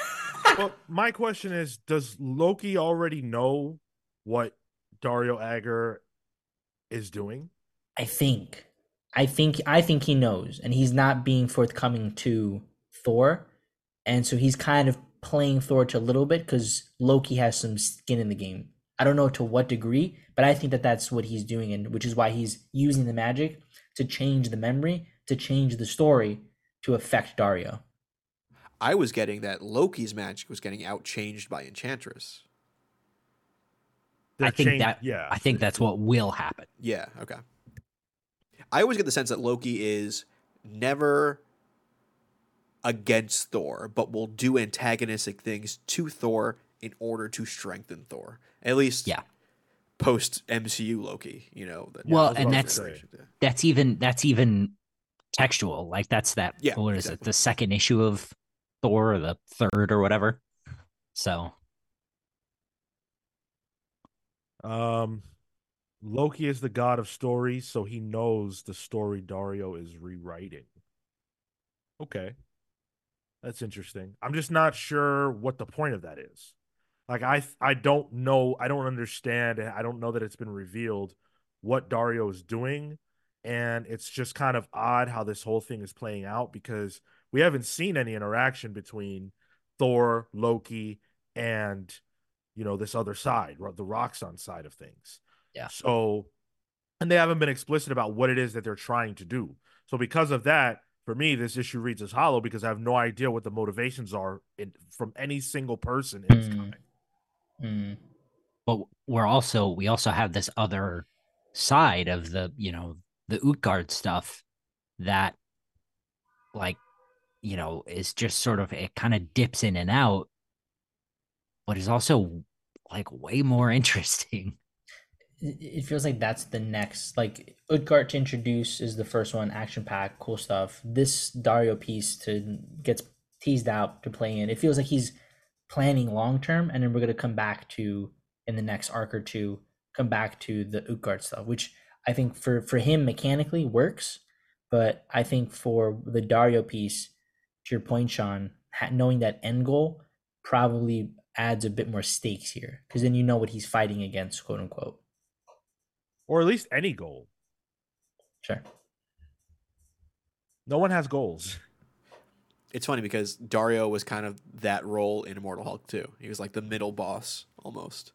well, my question is, does Loki already know what Dario Agger is doing? I think. I think I think he knows and he's not being forthcoming to Thor. And so he's kind of playing Thor to a little bit cuz Loki has some skin in the game. I don't know to what degree, but I think that that's what he's doing and which is why he's using the magic to change the memory, to change the story to affect Dario. I was getting that Loki's magic was getting outchanged by Enchantress. They're I think changed- that yeah. I think that's what will happen. Yeah, okay. I always get the sense that Loki is never against Thor, but will do antagonistic things to Thor in order to strengthen Thor. At least Yeah. post MCU Loki, you know. that- Well, that's and that's was gonna say. Yeah. that's even that's even textual. Like that's that Yeah, what is exactly. it? The second issue of Thor or the third or whatever. So Um, Loki is the god of stories, so he knows the story Dario is rewriting. Okay. That's interesting. I'm just not sure what the point of that is. Like I I don't know, I don't understand, I don't know that it's been revealed what Dario is doing, and it's just kind of odd how this whole thing is playing out because we haven't seen any interaction between Thor, Loki, and you know this other side, the Roxxon side of things. Yeah. So, and they haven't been explicit about what it is that they're trying to do. So because of that, for me, this issue reads as hollow because I have no idea what the motivations are in, from any single person in this Mm. comic. Mm. but we're also we also have this other side of the you know the Utgard stuff that like you know is just sort of it kind of dips in and out but is also like way more interesting It feels like that's the next like Utgard to introduce is the first one, action pack, cool stuff. This Dario piece to gets teased out to play in. It feels like he's planning long term, and then we're gonna come back to in the next arc or two, come back to the Utgard stuff, which I think for for him mechanically works, but I think for the Dario piece, to your point, Sean, ha- knowing that end goal probably adds a bit more stakes here because then you know what he's fighting against, quote unquote. Or at least any goal. Sure. No one has goals. It's funny because Dario was kind of that role in Immortal Hulk too. He was like the middle boss almost.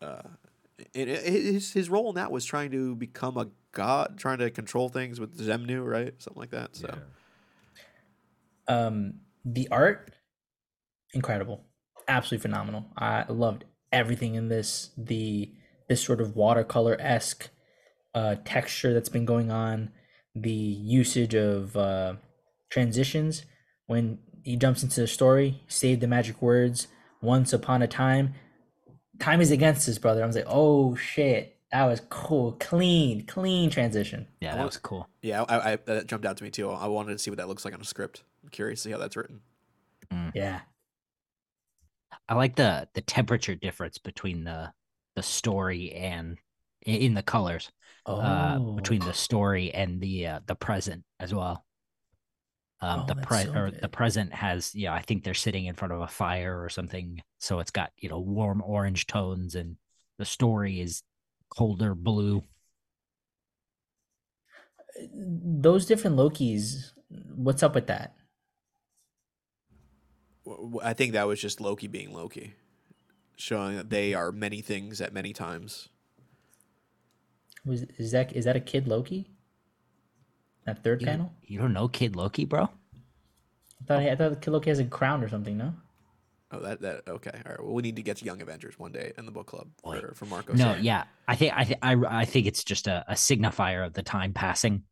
Uh, and his his role in that was trying to become a god, trying to control things with Xemnu, right? Something like that. So Um, the art, incredible, absolutely phenomenal. I loved everything in this. The this sort of watercolor esque uh, texture that's been going on. The usage of uh, transitions when he jumps into the story. Save the magic words. Once upon a time, time is against us, brother. I was like, oh shit, that was cool, clean, clean transition. yeah that was cool yeah, I, I that jumped out to me too. I wanted to see what that looks like on a script. I'm curious to see how that's written. Yeah. i like the the temperature difference between the the story and in the colors Oh, uh between the story and the uh, the present as well um Oh, the that's pre so or the present has yeah i think they're sitting in front of a fire or something so it's got you know warm orange tones and the story is colder blue those different Lokis, what's up with that? W- w- I think that was just Loki being Loki, showing that they are many things at many times. Was is that is that a kid Loki? That third you, panel? you don't know kid loki bro I thought he, I thought kid Loki has a crown or something. No. Oh, that that okay. All right. Well, we need to get to Young Avengers one day in the book club for, for Marco. no yeah i think i think I, I think it's just a, a signifier of the time passing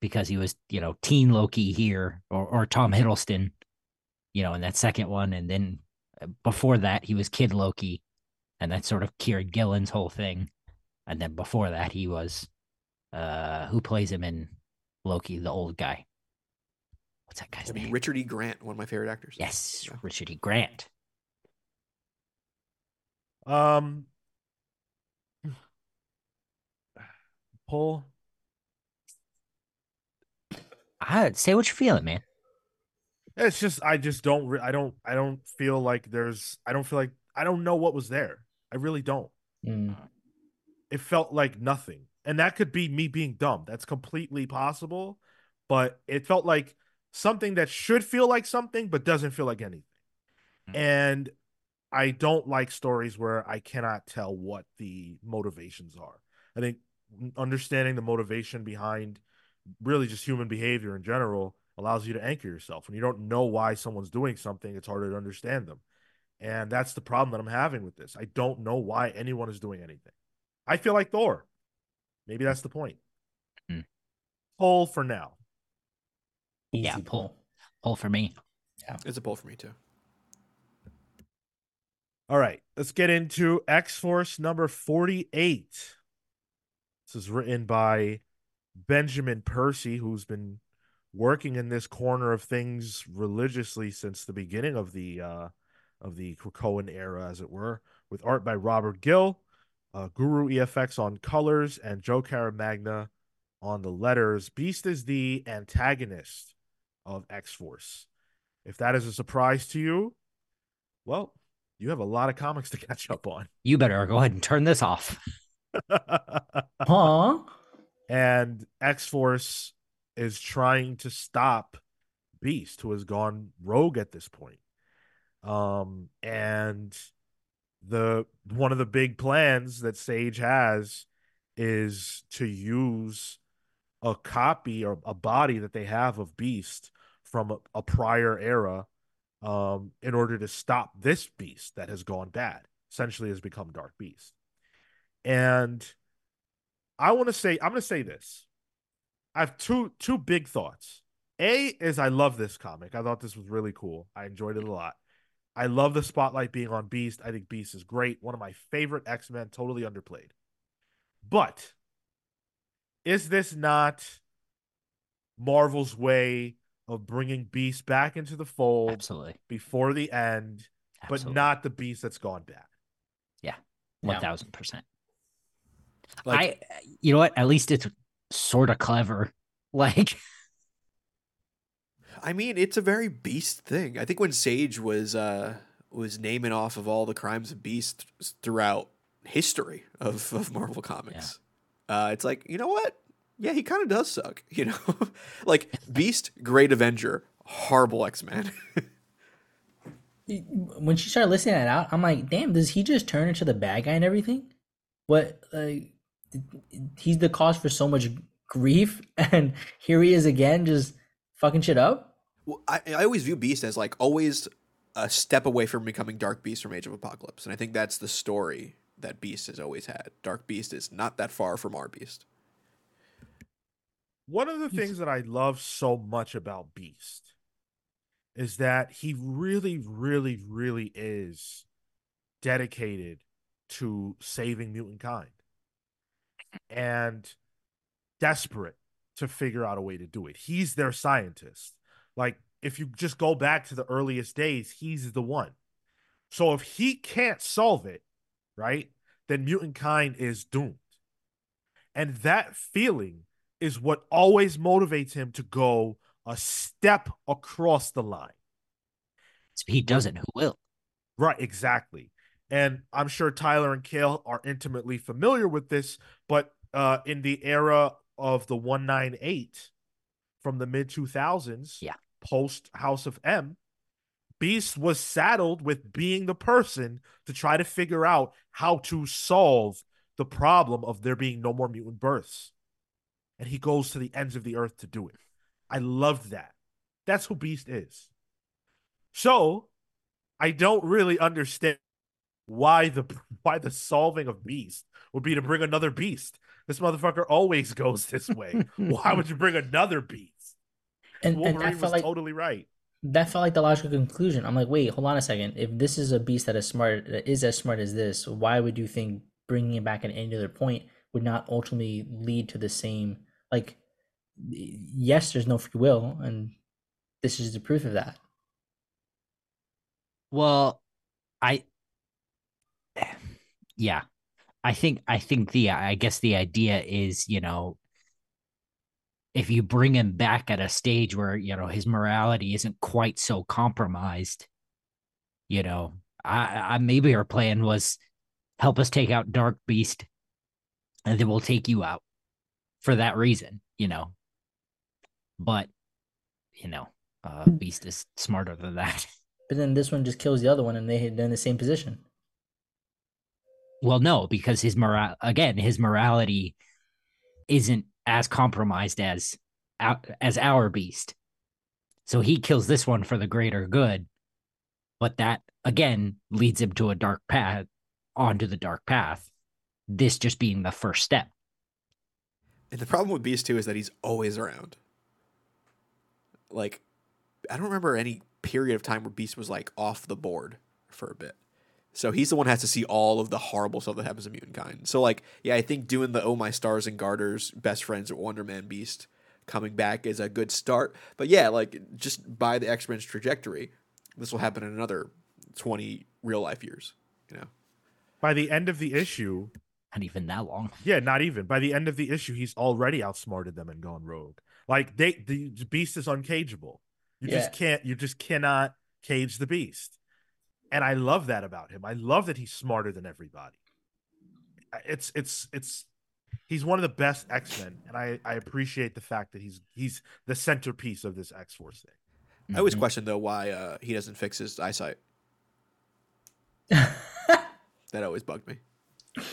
because he was you know teen loki here or or tom hiddleston you know in that second one and then uh, before that he was kid loki and that's sort of kieron gillen's whole thing and then before that he was uh who plays him in loki the old guy what's that guy's I mean, name Richard E. Grant, one of my favorite actors. yes Yeah. richard e grant Um, pull. i say what you're feeling man It's just I just don't re- I don't I don't feel like there's I don't feel like I don't know what was there. I really don't. Mm. It felt like nothing. And that could be me being dumb. That's completely possible, but it felt like something that should feel like something but doesn't feel like anything. Mm. And I don't like stories where I cannot tell what the motivations are. I think understanding the motivation behind really just human behavior in general allows you to anchor yourself. When you don't know why someone's doing something, it's harder to understand them. And that's the problem that I'm having with this. I don't know why anyone is doing anything. I feel like Thor. Maybe that's the point. Hmm. Pull for now. Easy Yeah, pull. pull. pull for me Yeah. It's a pull for me too. All right, let's get into X Force number 48. This is written by Benjamin Percy, who's been working in this corner of things religiously since the beginning of the uh of the Krakoan era, as it were, with art by Robert Gill, uh, Guru EFX on colors, and Joe Caramagna on the letters. Beast is the antagonist of X Force. If that is a surprise to you, well, you have a lot of comics to catch up on. you better go ahead and turn this off Huh? and X Force is trying to stop Beast, who has gone rogue at this point. Um, and the one of the big plans that Sage has is to use a copy or a body that they have of Beast from a, a prior era um, in order to stop this beast that has gone bad, essentially has become Dark Beast. And I want to say, I'm going to say this. I have two two big thoughts. A is I love this comic. I thought this was really cool. I enjoyed it a lot. I love the spotlight being on Beast. I think Beast is great. One of my favorite X Men, totally underplayed. But is this not Marvel's way of bringing Beast back into the fold Absolutely. before the end, Absolutely. but not the Beast that's gone bad? Yeah. One thousand percent. Like- I you know what? At least it's sort of clever. Like I mean, it's a very beast thing. I think when Sage was uh was naming off of all the crimes of Beast throughout history of, of Marvel Comics, uh, it's like you know what? Yeah, he kind of does suck. You know, like Beast, great Avenger, horrible X Man. when she started listing that out, I'm like, damn, does he just turn into the bad guy and everything? What like he's the cause for so much grief and here he is again just fucking shit up? Well, I, I always view Beast as like always a step away from becoming Dark Beast from Age of Apocalypse, and I think that's the story that Beast has always had. Dark Beast is not that far from our Beast. One of the things that I love so much about Beast is that he really, really, really is dedicated to saving mutant kind and desperate to figure out a way to do it. He's their scientist. Like, if you just go back to the earliest days, he's the one. So if he can't solve it, right, then mutant kind is doomed. And that feeling is what always motivates him to go a step across the line. if he doesn't, who will? Right, exactly. And I'm sure Tyler and Kale are intimately familiar with this, but uh, in the era of the 198 from the mid 2000s, Yeah. post House of M, Beast was saddled with being the person to try to figure out how to solve the problem of there being no more mutant births. And he goes to the ends of the earth to do it. I loved that. That's who Beast is. So, I don't really understand why the why the solving of Beast would be to bring another Beast. This motherfucker always goes this way. why would you bring another Beast? And, and Wolverine I was felt like totally right. that felt like the logical conclusion. I'm like, wait, hold on a second. If this is a beast that is smart, that is as smart as this, why would you think bringing it back at any other point would not ultimately lead to the same? Like, yes, there's no free will, and this is the proof of that. Well, I yeah. I think I think the I guess the idea is, you know, if you bring him back at a stage where, you know, his morality isn't quite so compromised, you know, I, I maybe our plan was help us take out Dark Beast and then we'll take you out for that reason, you know. But, you know, uh Beast is smarter than that. But then this one just kills the other one, and they they're in the same position. Well, no, because his moral again, his morality isn't as compromised as as our beast. So he kills this one for the greater good, but that again leads him to a dark path, onto the dark path. This just being the first step. And the problem with Beast too is that he's always around. Like, I don't remember any period of time where Beast was like off the board for a bit. So he's the one who has to see all of the horrible stuff that happens to mutant kind. So like, yeah, I think doing the Oh My Stars and Garters best friends at Wonder Man Beast coming back is a good start. But yeah, like just by the X Men's trajectory, this will happen in another twenty real life years. You know, By the end of the issue, Not even that long. yeah, not even. By the end of the issue, he's already outsmarted them and gone rogue. Like they the beast is uncageable. You just can't you just cannot cage the beast. And I love that about him. I love that he's smarter than everybody. It's it's it's he's one of the best X-Men and I I appreciate the fact that he's he's the centerpiece of this X-Force thing. I always Mhm. question though why uh, he doesn't fix his eyesight. that always bugged me.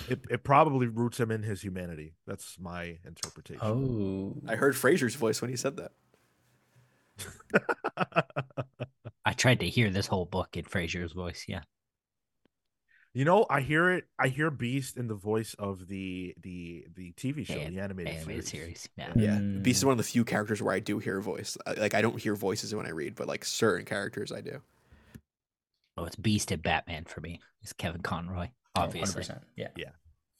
It it probably roots him in his humanity. That's my interpretation. Oh, I heard Fraser's voice when he said that. I tried to hear this whole book in Fraser's voice. Yeah. You know, I hear it. I hear Beast in the voice of the the the TV show, An- the animated, Animated series. series. Yeah. Yeah, Mm. Beast is one of the few characters where I do hear a voice. Like I don't hear voices when I read, but like certain characters I do. Oh, it's Beast and Batman for me. It's Kevin Conroy, Oh, obviously. 100%. Yeah.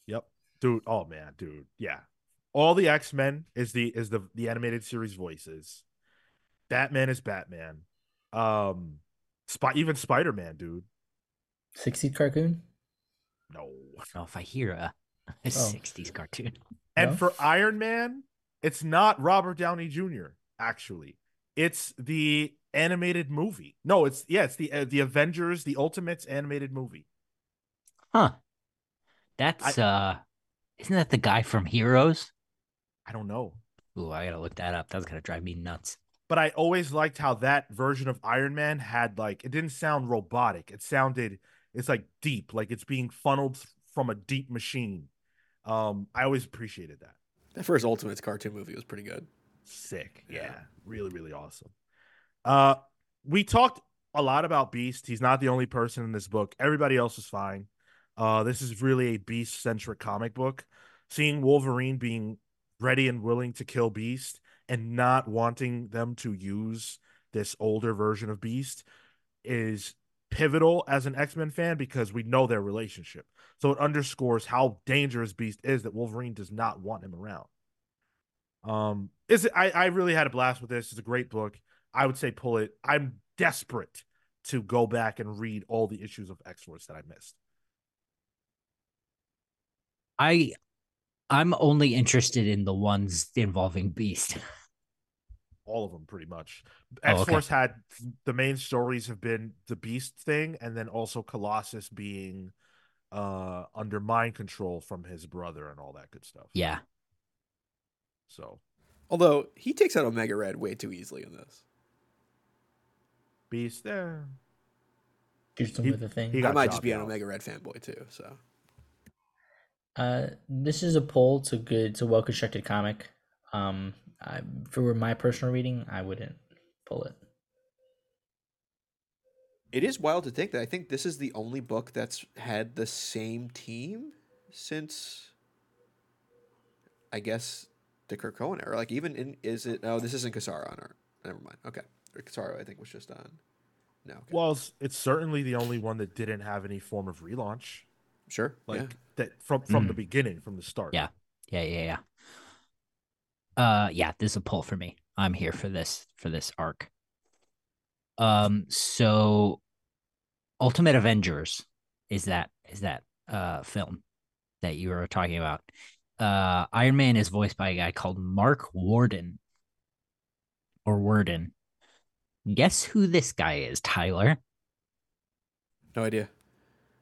Yep, dude. Oh man, dude. Yeah, all the X Men is the is the the animated series voices. Batman is Batman. Um, Spy even Spider Man, dude. 60 cartoon? No. I don't know if I hear a, a Oh. 60s cartoon. And No? for Iron Man, it's not Robert Downey Jr. Actually, it's the animated movie. No, it's yeah, it's the uh, the Avengers, the Ultimates animated movie. Huh. That's uh isn't that the guy from Heroes? I don't know, Ooh, I gotta look that up. That's gonna drive me nuts. But I always liked how that version of Iron Man had like it didn't sound robotic. It sounded it's like deep, like it's being funneled from a deep machine. Um, I always appreciated that. That first Ultimates cartoon movie was pretty good. Sick. Yeah. Yeah. Really, really awesome. Uh we talked a lot about Beast. He's not the only person in this book. Everybody else is fine. Uh this is really a beast centric comic book. Seeing Wolverine being ready and willing to kill Beast and not wanting them to use this older version of Beast is pivotal as an X-Men fan because we know their relationship. So it underscores how dangerous Beast is that Wolverine does not want him around. Um, is it? I I really had a blast with this. It's a great book. I would say pull it. I'm desperate to go back and read all the issues of X Force that I missed. I I'm only interested in the ones involving Beast. All of them, pretty much. Oh, X okay. Force had the main stories have been the Beast thing, and then also Colossus being uh under mind control from his brother and all that good stuff. Yeah. So Although he takes out Omega Red way too easily in this. Beast there. Shoots him He- with a thing. he I got might just chopped be an. Omega Red fanboy too. So Uh, this is a pull. It's a good, it's a well constructed comic. Um, I, for my personal reading, I wouldn't pull it. it is wild to think that I think this is the only book that's had the same team since I guess the Krakoan era. Like even in is it? Oh, this isn't Cassara on art. Never mind. Okay, or Cassara I think was just on. No. Okay. Well, it's, it's certainly the only one that didn't have any form of relaunch, sure. like yeah. that from from the Mhm. beginning, from the start. Yeah. Yeah, yeah, yeah. Uh yeah, this is a pull for me. I'm here for this for this arc. Um so Ultimate Avengers is that is that uh film that you were talking about. Uh Iron Man is voiced by a guy called Mark Warden or Worden. Guess who this guy is, Tyler? No idea.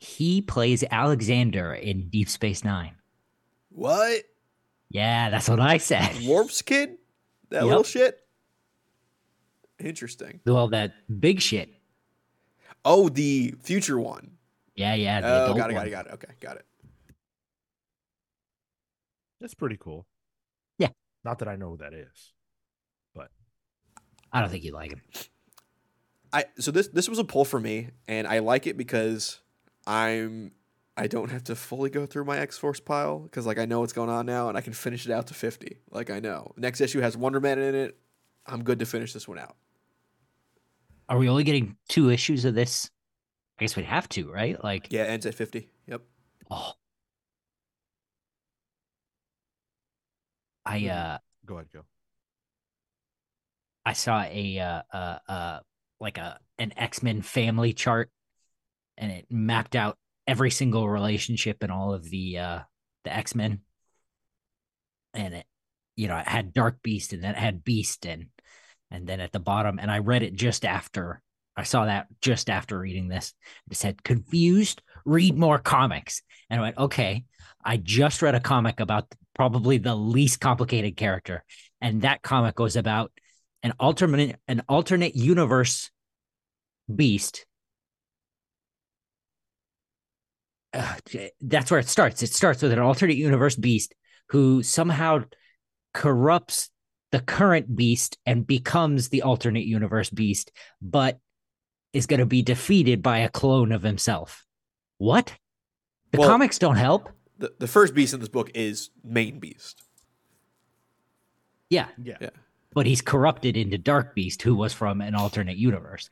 He plays Alexander in Deep Space 9. What? Yeah, that's what I said. Worf's kid? That Yep. little shit? Interesting. Well, that big shit. Oh, the future one. Yeah, yeah. The Oh, adult got it, got it, got it. Okay, got it. That's pretty cool. Yeah. Not that I know who that is. But I don't think you like him. I so this this was a pull for me, and I like it because I'm I don't have to fully go through my X Force pile because like I know what's going on now, and I can finish it out to fifty. Like I know next issue has Wonder Man in it. I'm good to finish this one out. Are we only getting two issues of this? I guess we'd have to, right? Like, Yeah, it ends at fifty. Yep. oh. I uh Go ahead, go. I saw a uh uh uh like a an X-Men family chart and it mapped out every single relationship in all of the uh the X-Men. And it you know, it had Dark Beast and then it had Beast and and then at the bottom and I read it just after I saw that just after reading this. It said confused, read more comics. And I went, okay, I just read a comic about probably the least complicated character. And that comic was about an alternate an alternate universe beast uh, that's where it starts. It starts with an alternate universe beast who somehow corrupts the current beast and becomes the alternate universe beast, but is going to be defeated by a clone of himself. What? The Well- comics don't help. The the first beast in this book is main beast. Yeah, Yeah. Yeah. but he's corrupted into Dark Beast, who was from an alternate universe.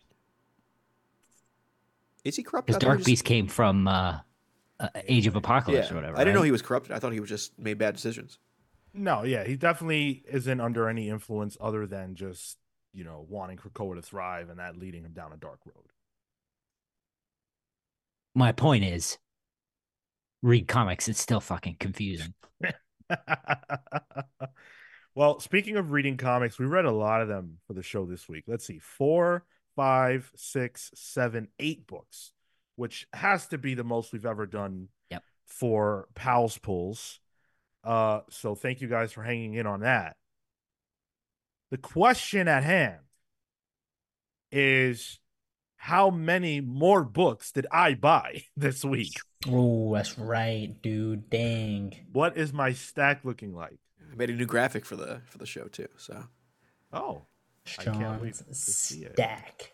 Is he corrupt? Because I thought he Dark was- Beast came from uh, uh, Age of Apocalypse Yeah. or whatever. I didn't know he was corrupted. I thought he was just made bad decisions. No, yeah, he definitely isn't under any influence other than just, you know, wanting Krakoa to thrive and that leading him down a dark road. My point is, read comics. It's still fucking confusing. well, speaking of reading comics, we read a lot of them for the show this week. Let's see, four, five, six, seven, eight books, which has to be the most we've ever done Yep. for Pals Pulls. Uh, so thank you guys for hanging in on that. The question at hand is how many more books did I buy this week? Oh, that's right, dude. Dang. What is my stack looking like? I made a new graphic for the for the show too. So Oh, I can't wait to see it. stack.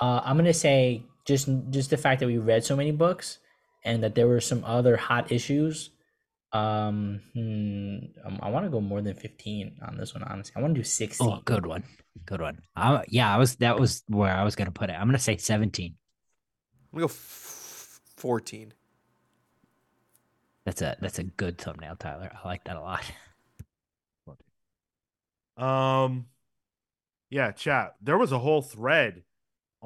Uh, I'm gonna say just just the fact that we read so many books and that there were some other hot issues. Um, hmm, um, I want to go more than 15 on this one. Honestly, I want to do 16. Oh, good one, good one. I, yeah, I was. That was where I was going to put it. I'm going to say 17. I'm gonna go f- fourteen. That's a that's a good thumbnail, Tyler. I like that a lot. Um, yeah, chat. There was a whole thread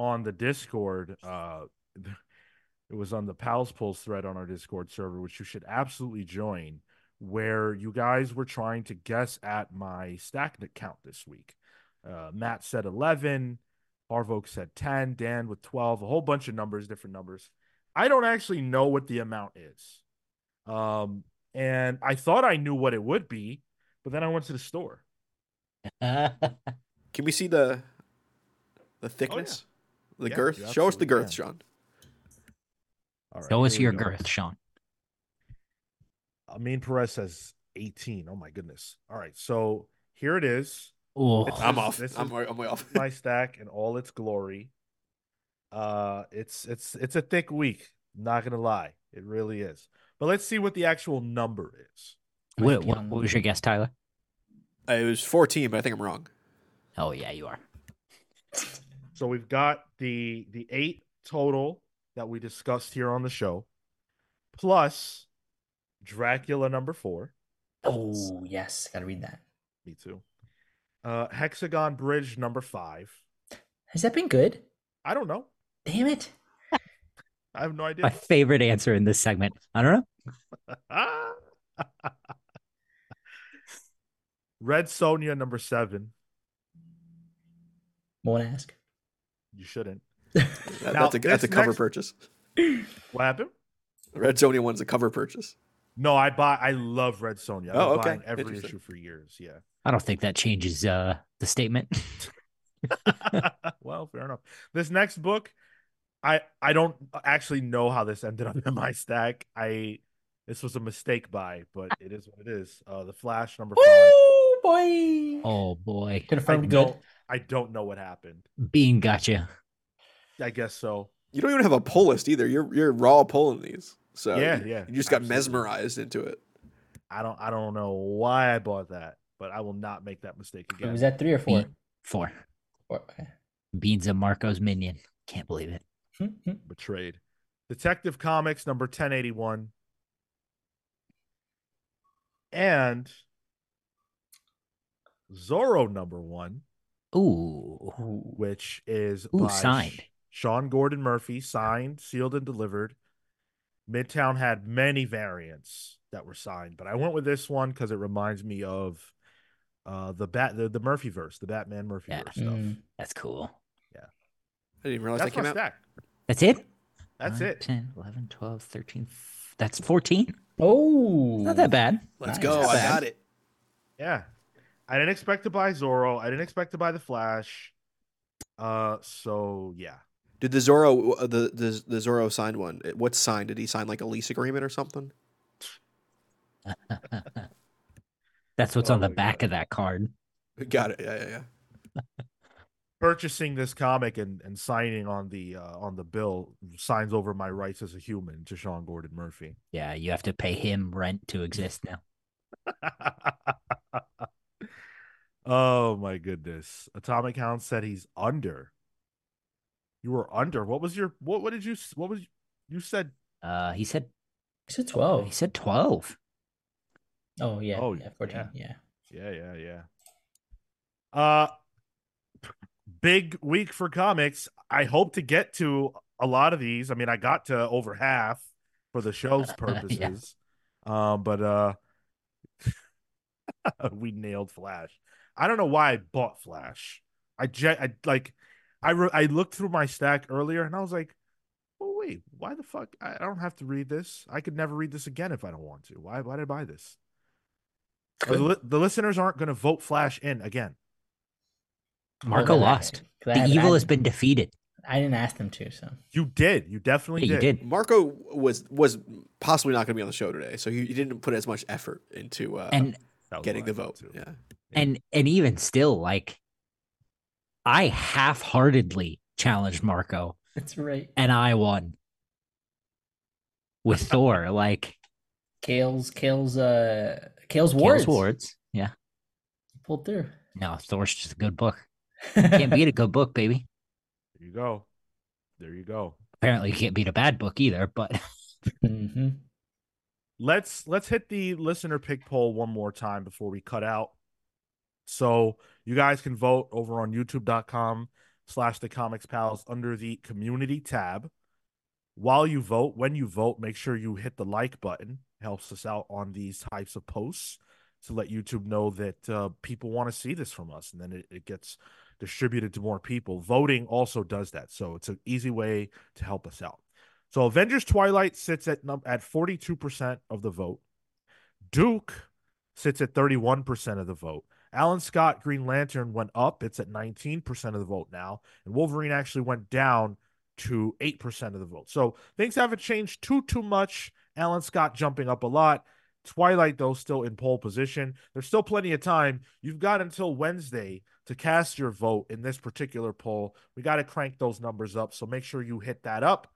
on the Discord. Uh, it was on the Pals Pulls thread on our Discord server, which you should absolutely join, where you guys were trying to guess at my stack count this week. Uh, Matt said 11, Harvok said 10, Dan with 12, a whole bunch of numbers, different numbers. I don't actually know what the amount is. Um, and I thought I knew what it would be, but then I went to the store. Can we see the the thickness, the Yeah, girth? Show us the girth, can. Sean. All right, Show us your we go. girth, Sean. Amin Perez says 18. Oh my goodness. All right. So here it is. Oh, It's- I'm off. this I'm, is- way- I'm way off. My stack in all its glory. Uh it's it's it's a thick week. Not gonna lie. It really is. But let's see what the actual number is. what, what, what was your guess, Tyler? Uh, it was 14, but I think I'm wrong. Oh yeah, you are. So we've got the the eight total that we discussed here on the show, plus Dracula number four. Oh yes, gotta read that. Me too. Uh Hexagon Bridge number five. Has that been good? I don't know. Damn it! I have no idea. My favorite answer in this segment. I don't know. Red Sonja number seven. Won't ask. You shouldn't. That- Now, that's a, that's a cover next- purchase. What happened? Red Zone one's a cover purchase. No, I buy. I love Red Sonja. I've Oh, okay. buying every issue for years. Yeah. I don't think that changes uh, the statement. well, fair enough. This next book, I I don't actually know how this ended up in my stack. I this was a mistake buy, but it is what it is. Uh, the Flash number five. Oh boy! oh boy, I Confirmed good. don't. I don't know what happened. Bean gotcha. I guess so. You don't even have a pull list either. You're you're raw pulling these. So Yeah, you, yeah, You just got absolutely. mesmerized into it. I don't. I don't know why I bought that, but I will not make that mistake again. Was that three or four? Bean four. Four, okay. Beans a Marco's minion. Can't believe it. Hmm, hmm. betrayed. Detective Comics number 1081. And Zorro number one, Ooh, Ooh. which is Ooh, by signed. Sean Gordon Murphy, signed, sealed, and delivered. Midtown had many variants that were signed, but I went with this one because it reminds me of uh the bat the, the Murphy verse, the Batman Murphy Yeah. verse stuff. Mm. that's cool. Yeah. I didn't even realize That's that came out. stack. That's it? That's Nine, it. 10, 11, 12, 13. f- That's 14. Oh, Not that bad. Let's Nice. go. I got it. Yeah. I didn't expect to buy Zorro. I didn't expect to buy the Flash. Uh so yeah. Did the Zorro uh, the the the Zorro signed one? What signed? Did he sign like a lease agreement or something? That's what's Oh on the back God. of that card. Got it. Yeah, yeah, yeah. Purchasing this comic and, and signing on the uh, on the bill signs over my rights as a human to Sean Gordon Murphy. Yeah, you have to pay him rent to exist now. oh my goodness. Atomic Hound said he's under. You were under. What was your what what did you what was you said Uh, he said He said twelve. he said twelve. Oh yeah. Oh, yeah, fourteen. Yeah. Yeah, yeah, yeah. Uh big week for comics. I hope to get to a lot of these. I mean, I got to over half for the show's purposes. Um, but uh we nailed Flash. I don't know why I bought Flash. I je- I like I re- I looked through my stack earlier and I was like, "Oh wait, why the fuck I I don't have to read this. I could never read this again if I don't want to. Why why did I buy this?" The, li- the listeners aren't going to vote Flash in again. Marco Well, then I- lost. 'cause I The evil I- has been defeated. I didn't ask them to, so You did. You definitely Yeah, you did. did. Marco was was possibly not going to be on the show today, so he, he didn't put as much effort into uh, And That was getting the I vote. too. Yeah. and and even still, like I half-heartedly challenged Marco, that's right. and I won with Thor. Like Kale's Kale's uh Kale's Kale's wards Wards. Yeah. pulled through. No, Thor's just a good book. Can't beat a good book, baby. There you go. There you go. Apparently, you can't beat a bad book either. But hmm let's let's hit the listener pick poll one more time before we cut out. So you guys can vote over on youtube.com slash the comics pals under the community tab. While you vote when you vote make sure you hit the like button. Helps us out on these types of posts to let youtube know that uh, people want to see this from us and then it, it gets distributed to more people. Voting also does that so it's an easy way to help us out so Avengers Twilight sits at at 42% of the vote. Duke sits at 31% of the vote. Alan Scott Green Lantern went up. It's at 19% of the vote now. And Wolverine actually went down to 8% of the vote. So things haven't changed too too much. Alan Scott jumping up a lot. Twilight though still in pole position. There's still plenty of time. You've got until Wednesday to cast your vote in this particular poll. We got to crank those numbers up, so make sure you hit that up.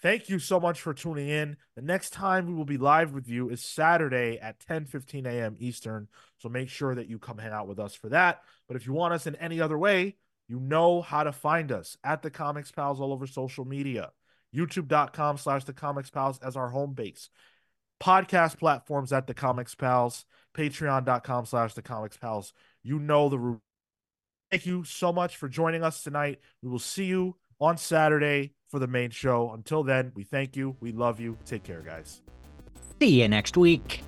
Thank you so much for tuning in. The next time we will be live with you is Saturday at 10 15 a.m. Eastern. So make sure that you come hang out with us for that. But if you want us in any other way, you know how to find us at the Comics Pals all over social media. YouTube.com slash the Comics Pals as our home base. Podcast platforms at the Comics Pals, patreon.com slash the Comics Pals. You know the route. Thank you so much for joining us tonight. We will see you on Saturday for the main show. Until then, we thank you. We love you. Take care, guys. see you next week.